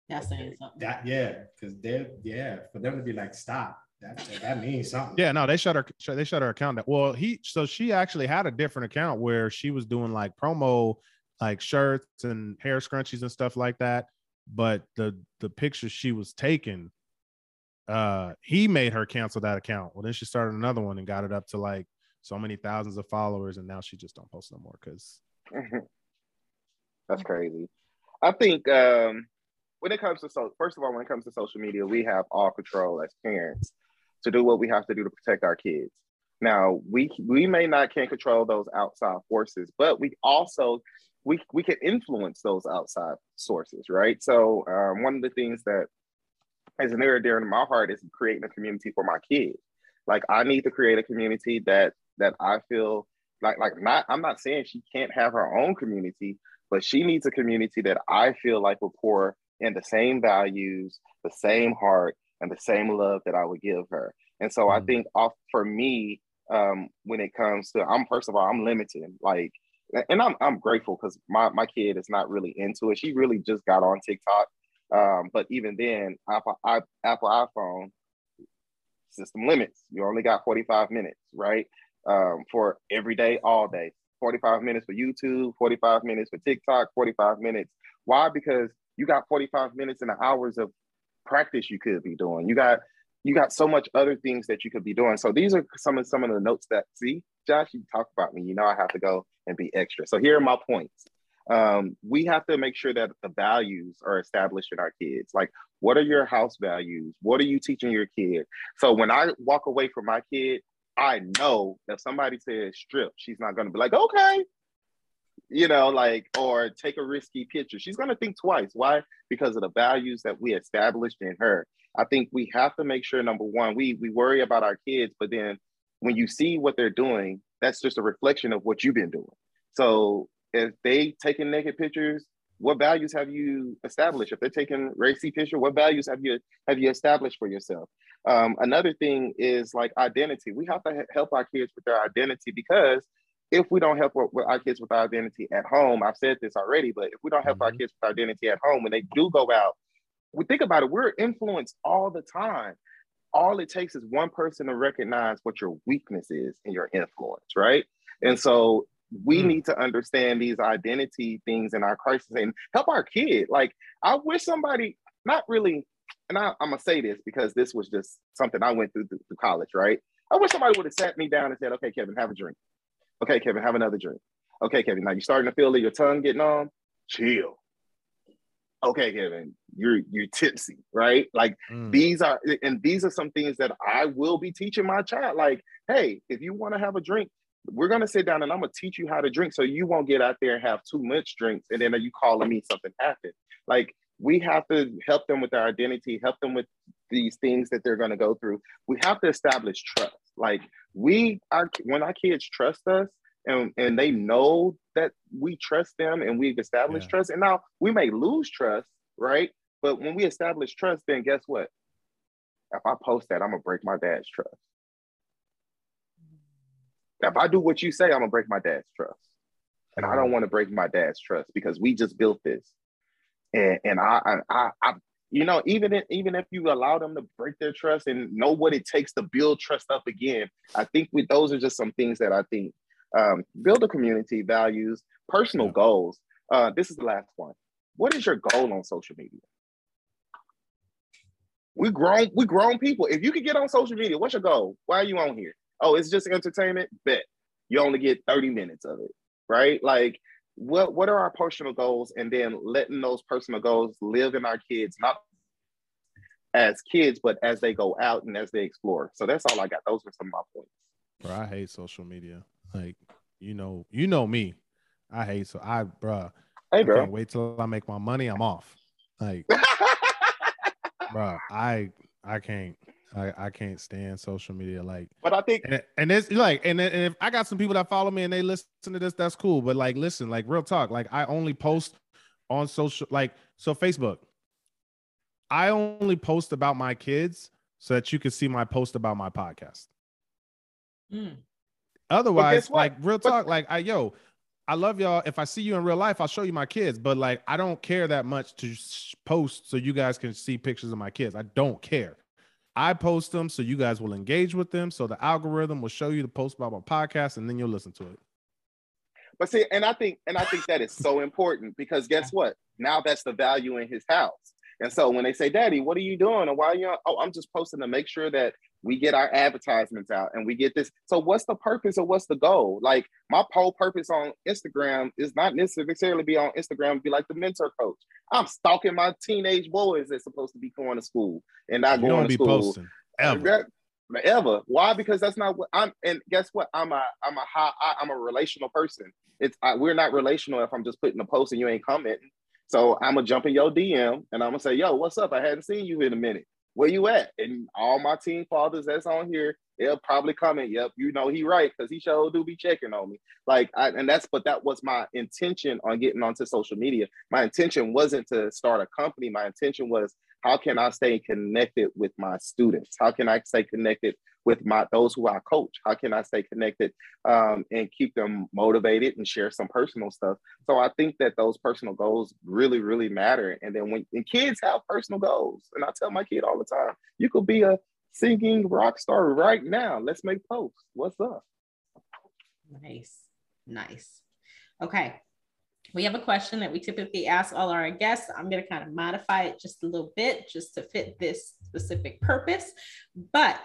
That's saying something. That yeah, because they're yeah, for them to be like, stop. That that, that means something. Yeah, no, they shut her. They shut her account down. Well, he so she actually had a different account where she was doing like promo, like shirts and hair scrunchies and stuff like that. But the the pictures she was taking, uh, he made her cancel that account. Well, then she started another one and got it up to like so many thousands of followers, and now she just don't post no more because That's crazy. I think um, when it comes to so first of all, when it comes to social media, we have all control as parents to do what we have to do to protect our kids. Now, we we may not can't control those outside forces, but we also we we can influence those outside sources, right? So um, one of the things that is near and dear to my heart is creating a community for my kids. Like I need to create a community that that I feel like like not I'm not saying she can't have her own community, but she needs a community that I feel like will pour in the same values, the same heart, and the same love that I would give her. And so. I think off for me, um, when it comes to I'm first of all, I'm limited. Like and I'm I'm grateful because my, my kid is not really into it. She really just got on TikTok. Um, but even then, Apple I, Apple iPhone system limits. You only got 45 minutes, right? Um, for every day, all day. 45 minutes for YouTube, 45 minutes for TikTok, 45 minutes. Why? Because you got 45 minutes and the hours of practice you could be doing. You got you got so much other things that you could be doing. So these are some of some of the notes that see, Josh, you talk about me. You know I have to go and be extra. So here are my points. Um, we have to make sure that the values are established in our kids. Like, what are your house values? What are you teaching your kid? So when I walk away from my kid, I know if somebody says strip, she's not going to be like, okay, you know, like, or take a risky picture. She's going to think twice. Why? Because of the values that we established in her. I think we have to make sure number one, we we worry about our kids, but then when you see what they're doing, that's just a reflection of what you've been doing. So if they taking naked pictures, what values have you established? If they're taking racy picture, what values have you have you established for yourself? Um, another thing is like identity. We have to help our kids with their identity because if we don't help our kids with our identity at home, I've said this already, but if we don't help mm-hmm. our kids with our identity at home, when they do go out, we think about it, we're influenced all the time. All it takes is one person to recognize what your weakness is and your influence, right? And so we mm. need to understand these identity things in our crisis and help our kid. Like, I wish somebody, not really, and I, am gonna say this because this was just something I went through through college, right? I wish somebody would have sat me down and said, "Okay, Kevin, have a drink." Okay, Kevin, have another drink. Okay, Kevin, now you're starting to feel your tongue getting on. Chill. Okay, Kevin, you're you're tipsy, right? Like Mm. these are and these are some things that I will be teaching my child. Like, hey, if you want to have a drink, we're gonna sit down and I'm gonna teach you how to drink so you won't get out there and have too much drinks and then you calling me something happened. Like we have to help them with their identity, help them with these things that they're gonna go through. We have to establish trust. Like we are when our kids trust us and, and they know that we trust them and we've established Yeah. trust. And now we may lose trust, right? But when we establish trust, then guess what? If I post that, I'm gonna break my dad's trust. If I do what you say, I'm gonna break my dad's trust. And I don't want to break my dad's trust because we just built this. And and I I I, I you know, even if, even if you allow them to break their trust and know what it takes to build trust up again, I think we, those are just some things that I think um, build a community, values, personal Yeah. goals. Uh, this is the last one. What is your goal on social media? We grown, we grown people. If you could get on social media, what's your goal? Why are you on here? Oh, it's just entertainment. Bet you only get thirty minutes of it, right? Like, what what are our personal goals, and then letting those personal goals live in our kids, not as kids, but as they go out and as they explore. So that's all I got. Those are some of my points. Bro, I hate social media. Like, you know, you know me. I hate so I bruh. Hey, I bro. can't wait till I make my money. I'm off. Like, bruh, I I can't I, I can't stand social media. Like but I think and, and it's like and, and if I got some people that follow me and they listen to this, that's cool. But like listen, like real talk, like I only post on social like so Facebook. I only post about my kids so that you can see my post about my podcast. Mm. Otherwise, like real talk, like I yo, I love y'all. If I see you in real life, I'll show you my kids. But like, I don't care that much to post so you guys can see pictures of my kids. I don't care. I post them so you guys will engage with them. So the algorithm will show you the post about my podcast, and then you'll listen to it. But see, and I think, and I think that is so important because guess what? Now that's the value in his house. And so when they say, "Daddy, what are you doing?" and why are you? Oh, I'm just posting to make sure that we get our advertisements out and we get this. So what's the purpose or what's the goal? Like my whole purpose on Instagram is not necessarily be on Instagram be like the mentor coach. I'm stalking my teenage boys that's supposed to be going to school and not you going to be school. posting ever. That- ever. Why? Because that's not what I'm. And guess what? I'm a I'm a high. I, I'm a relational person. It's I, we're not relational if I'm just putting a post and you ain't commenting. So I'm gonna jump in your DM and I'm gonna say, "Yo, what's up? I hadn't seen you in a minute. Where you at?" And all my team fathers that's on here, they'll probably comment, "Yep, you know he right because he sure do be checking on me." Like, I, and that's but that was my intention on getting onto social media. My intention wasn't to start a company. My intention was how can I stay connected with my students? How can I stay connected with my those who I coach? How can I stay connected um, and keep them motivated and share some personal stuff? So I think that those personal goals really, really matter. And then when and kids have personal goals, and I tell my kid all the time, you could be a singing rock star right now. Let's make posts. What's up? Nice. Nice. Okay. We have a question that we typically ask all our guests. I'm going to kind of modify it just a little bit just to fit this specific purpose. But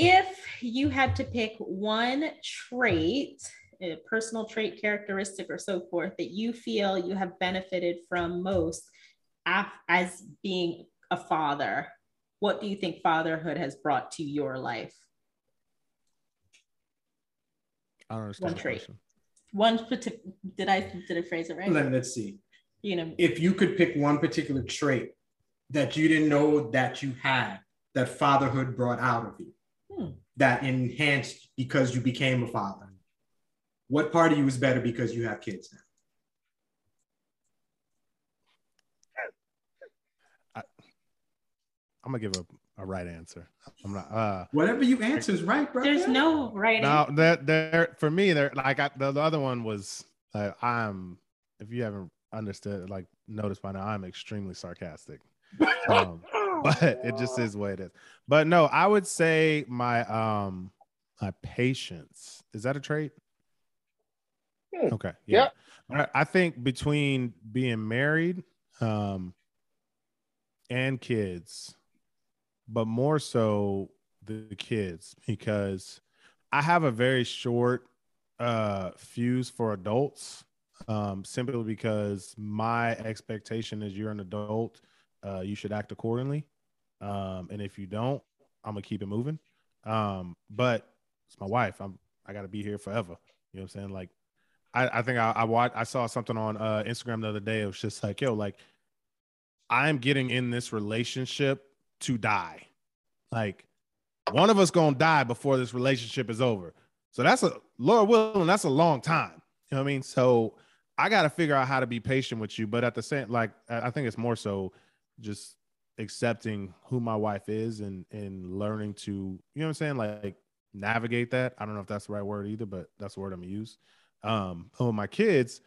if you had to pick one trait, a personal trait, characteristic, or so forth that you feel you have benefited from most af- as being a father, what do you think fatherhood has brought to your life? I don't understand One the trait. question. One partic- did I did I phrase it right? Let, let's see. You know, If you could pick one particular trait that you didn't know that you had, that fatherhood brought out of you. That enhanced because you became a father, what part of you is better because you have kids now? I'm gonna give a, a right answer. I'm not. Uh, Whatever you answer is right, bro. there's no right now answer. that there for me, there like I, the, the other one was uh, I'm. If you haven't understood, like noticed by now, I'm extremely sarcastic. Um, but it just is what it is. But no, I would say my um my patience is that a trait? Hmm. Okay, yeah. I, I think between being married um and kids, but more so the kids because I have a very short uh fuse for adults um simply because my expectation is you're an adult uh you should act accordingly. Um and if you don't i'm gonna keep it moving. Um but it's my wife. I'm i gotta be here forever. You know what i'm saying? Like i i think i i watched i saw something on uh instagram the other day. It was just like yo like i'm getting in this relationship to die. Like one of us gonna die before this relationship is over. So that's a Lord willing, that's a long time. You know what I mean? So I got to figure out how to be patient with you, but at the same, like I think it's more so just accepting who my wife is and and learning to, you know what I'm saying, like navigate that. I don't know if that's the right word either, but that's the word I'm gonna use. Um, oh, my kids,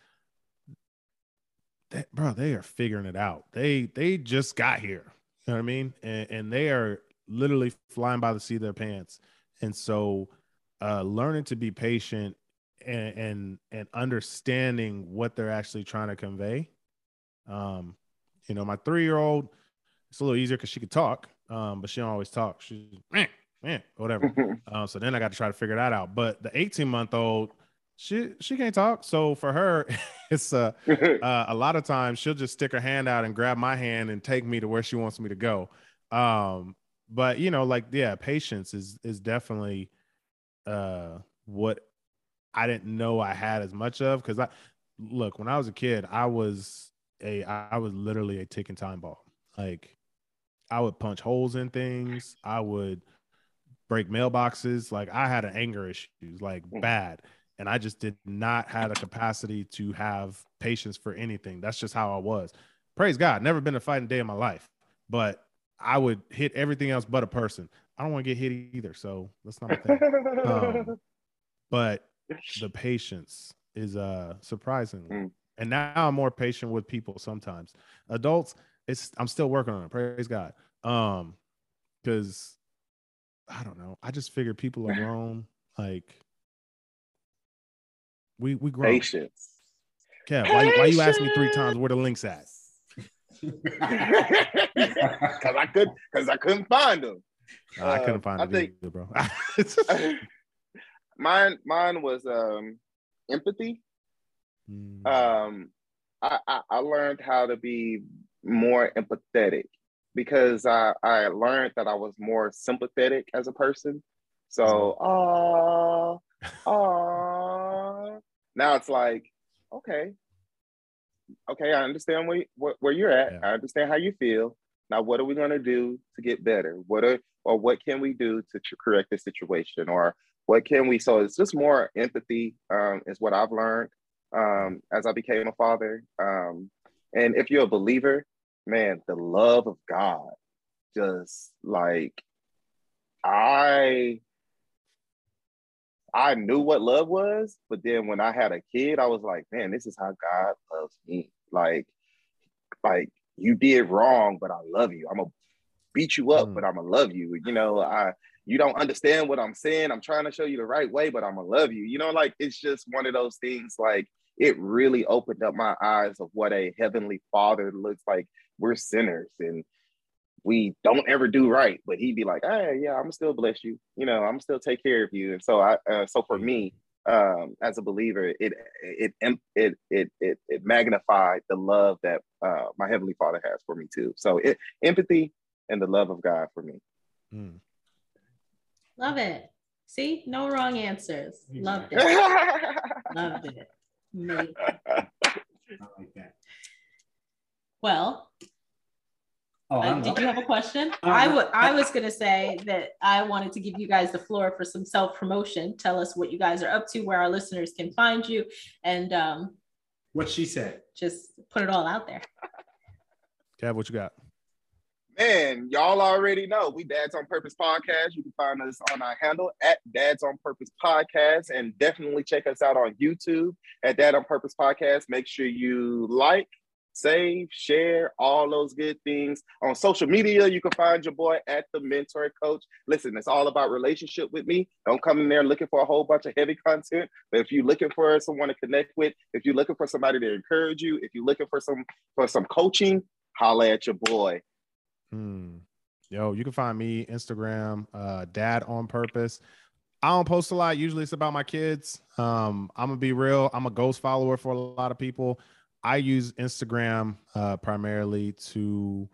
that, bro, they are figuring it out. They they just got here. You know what I mean? And, and they are literally flying by the seat of their pants. And so uh, learning to be patient and, and and understanding what they're actually trying to convey. Um, you know, my three year old, it's a little easier because she could talk, um, but she don't always talk. She's man, man, whatever. um, so then I got to try to figure that out. But the 18 month old, she she can't talk. So for her, it's uh, uh, a lot of times she'll just stick her hand out and grab my hand and take me to where she wants me to go. Um, but you know, like yeah, patience is is definitely uh what I didn't know I had as much of because I look when I was a kid I was a I was literally a ticking time bomb. Like I would punch holes in things. I would break mailboxes. Like I had an anger issues like Mm. bad. And I just did not have the capacity to have patience for anything. That's just how I was. Praise God never been a fighting day in my life. But I would hit everything else but a person. I don't want to get hit either so that's not my thing. Um, but the patience is uh surprising Mm. And now i'm more patient with people sometimes adults it's i'm still working on it praise god um because i don't know i just figured people are grown like we we grow Patience. Kev, why, why you ask me three times where the links at Because I could, because I couldn't find them. Uh, i Uh, couldn't find I it think- either bro mine, mine was um, empathy. Mm, um, I, I, I learned how to be more empathetic because I, I learned that I was more sympathetic as a person. So, ah, ah. Now it's like, okay, okay, I understand where, where, where you're at. Yeah. I understand how you feel. Now, what are we going to do to get better? What are, or what can we do to correct the situation? Or what can we? So it's just more empathy um, is what I've learned um, as I became a father. Um, and if you're a believer, man, the love of God, just like I, I knew what love was, but then when I had a kid, I was like, man, this is how God loves me. Like, like you did wrong, but I love you. I'm gonna beat you up, Mm. but I'm gonna love you. You know, I you don't understand what I'm saying. I'm trying to show you the right way, but I'm gonna love you. You know, like it's just one of those things. Like it really opened up my eyes of what a heavenly father looks like. We're sinners and we don't ever do right, but he'd be like, "Hey, yeah, I'm still bless you. You know, I'm still take care of you." And so I, uh, so for me, um, as a believer, it it it it it it, it magnified the love that uh, my heavenly Father has for me too. So it empathy and the love of God for me. mm. Love it. See, no wrong answers. Loved it. Loved it. Amazing. I like that. Well, Oh, uh, did you have a question? Uh, I would. I was gonna say that I wanted to give you guys the floor for some self promotion. Tell us what you guys are up to, where our listeners can find you, and um, what she said. just put it all out there. Kev, what you got Man, y'all already know we Dads on Purpose podcast. You can find us on our handle at Dads on Purpose podcast, and definitely check us out on YouTube at Dad on Purpose podcast. Make sure you like, save, share, all those good things. On social media, you can find your boy at the Mentor Coach. Listen, it's all about relationship with me. Don't come in there looking for a whole bunch of heavy content. But if you're looking for someone to connect with, if you're looking for somebody to encourage you, if you're looking for some for some coaching, holla at your boy. Hmm. Yo, you can find me Instagram, uh, Dad on Purpose. I don't post a lot. Usually it's about my kids. Um, I'm gonna be real. I'm a ghost follower for a lot of people. I use Instagram uh, primarily to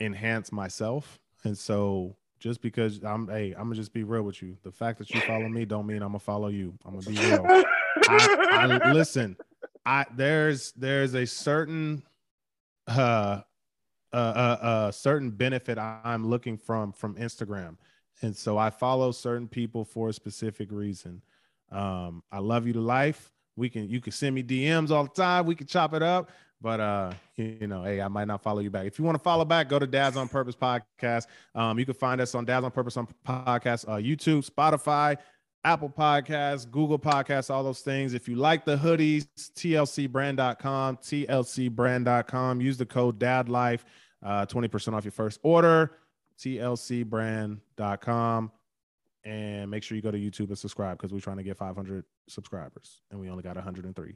enhance myself, and so just because I'm, hey, I'm gonna just be real with you. The fact that you follow me don't mean I'm gonna follow you. I'm gonna be real. I, I listen. I there's there's a certain uh uh, uh certain benefit I'm looking from from Instagram, and so I follow certain people for a specific reason. Um, I love you to life. We can you can send me DMs all the time. We can chop it up. But uh, you know, hey, I might not follow you back. If you want to follow back, go to Dads on Purpose podcast. Um, you can find us on Dads on Purpose on podcast, uh, YouTube, Spotify, Apple Podcasts, Google Podcasts, all those things. If you like the hoodies, tlcbrand.com, tlcbrand.com. Use the code DADLIFE, uh, 20% off your first order, tlcbrand.com. And make sure you go to YouTube and subscribe because we're trying to get 500 subscribers and we only got 103.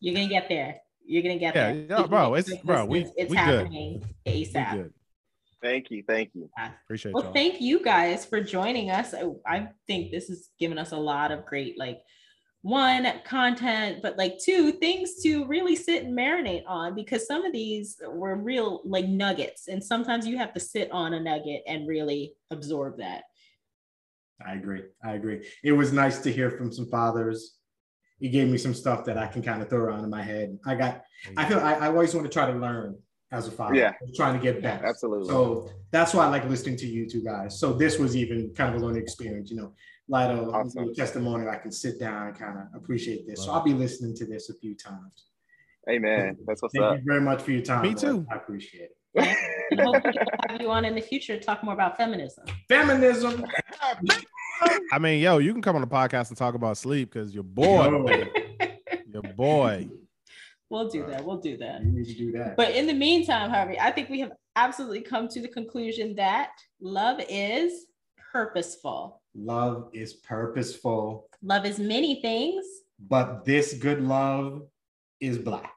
You're gonna get there. You're gonna get Yeah, there. yeah, bro, it's- bro, we- it's, it's we good. happening We ASAP. Good. Thank you, thank you. Appreciate it. Well, y'all. thank you guys for joining us. I, I think this has given us a lot of great, like, one content, but like two things to really sit and marinate on because some of these were real like nuggets, and sometimes you have to sit on a nugget and really absorb that. I agree. I agree. It was nice to hear from some fathers. He gave me some stuff that I can kind of throw around in my head. I got, I feel I, I always want to try to learn as a father. Yeah. Trying to get better. Absolutely. So that's why I like listening to you two guys. So this was even kind of a learning experience, you know. Lido, Awesome. your testimony, I can sit down and kind of appreciate this. So I'll be listening to this a few times. Amen. That's what's Thank up. Thank you very much for your time. Me bro. too. I appreciate it. And hopefully we'll have you on in the future to talk more about feminism. Feminism. I mean, yo, you can come on the podcast and talk about sleep because your boy, your boy. We'll do that. We'll do that. you need to do that. But in the meantime, Harvey, I think we have absolutely come to the conclusion that love is purposeful. love is purposeful, Love is many things. but this good love is black.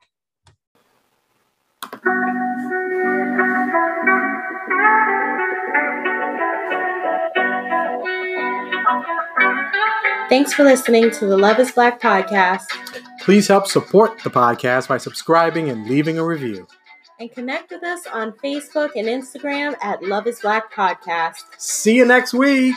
Thanks for listening to the Love is Black podcast Please help support the podcast by subscribing and leaving a review. and connect with us on Facebook and Instagram at Love is Black Podcast. See you next week.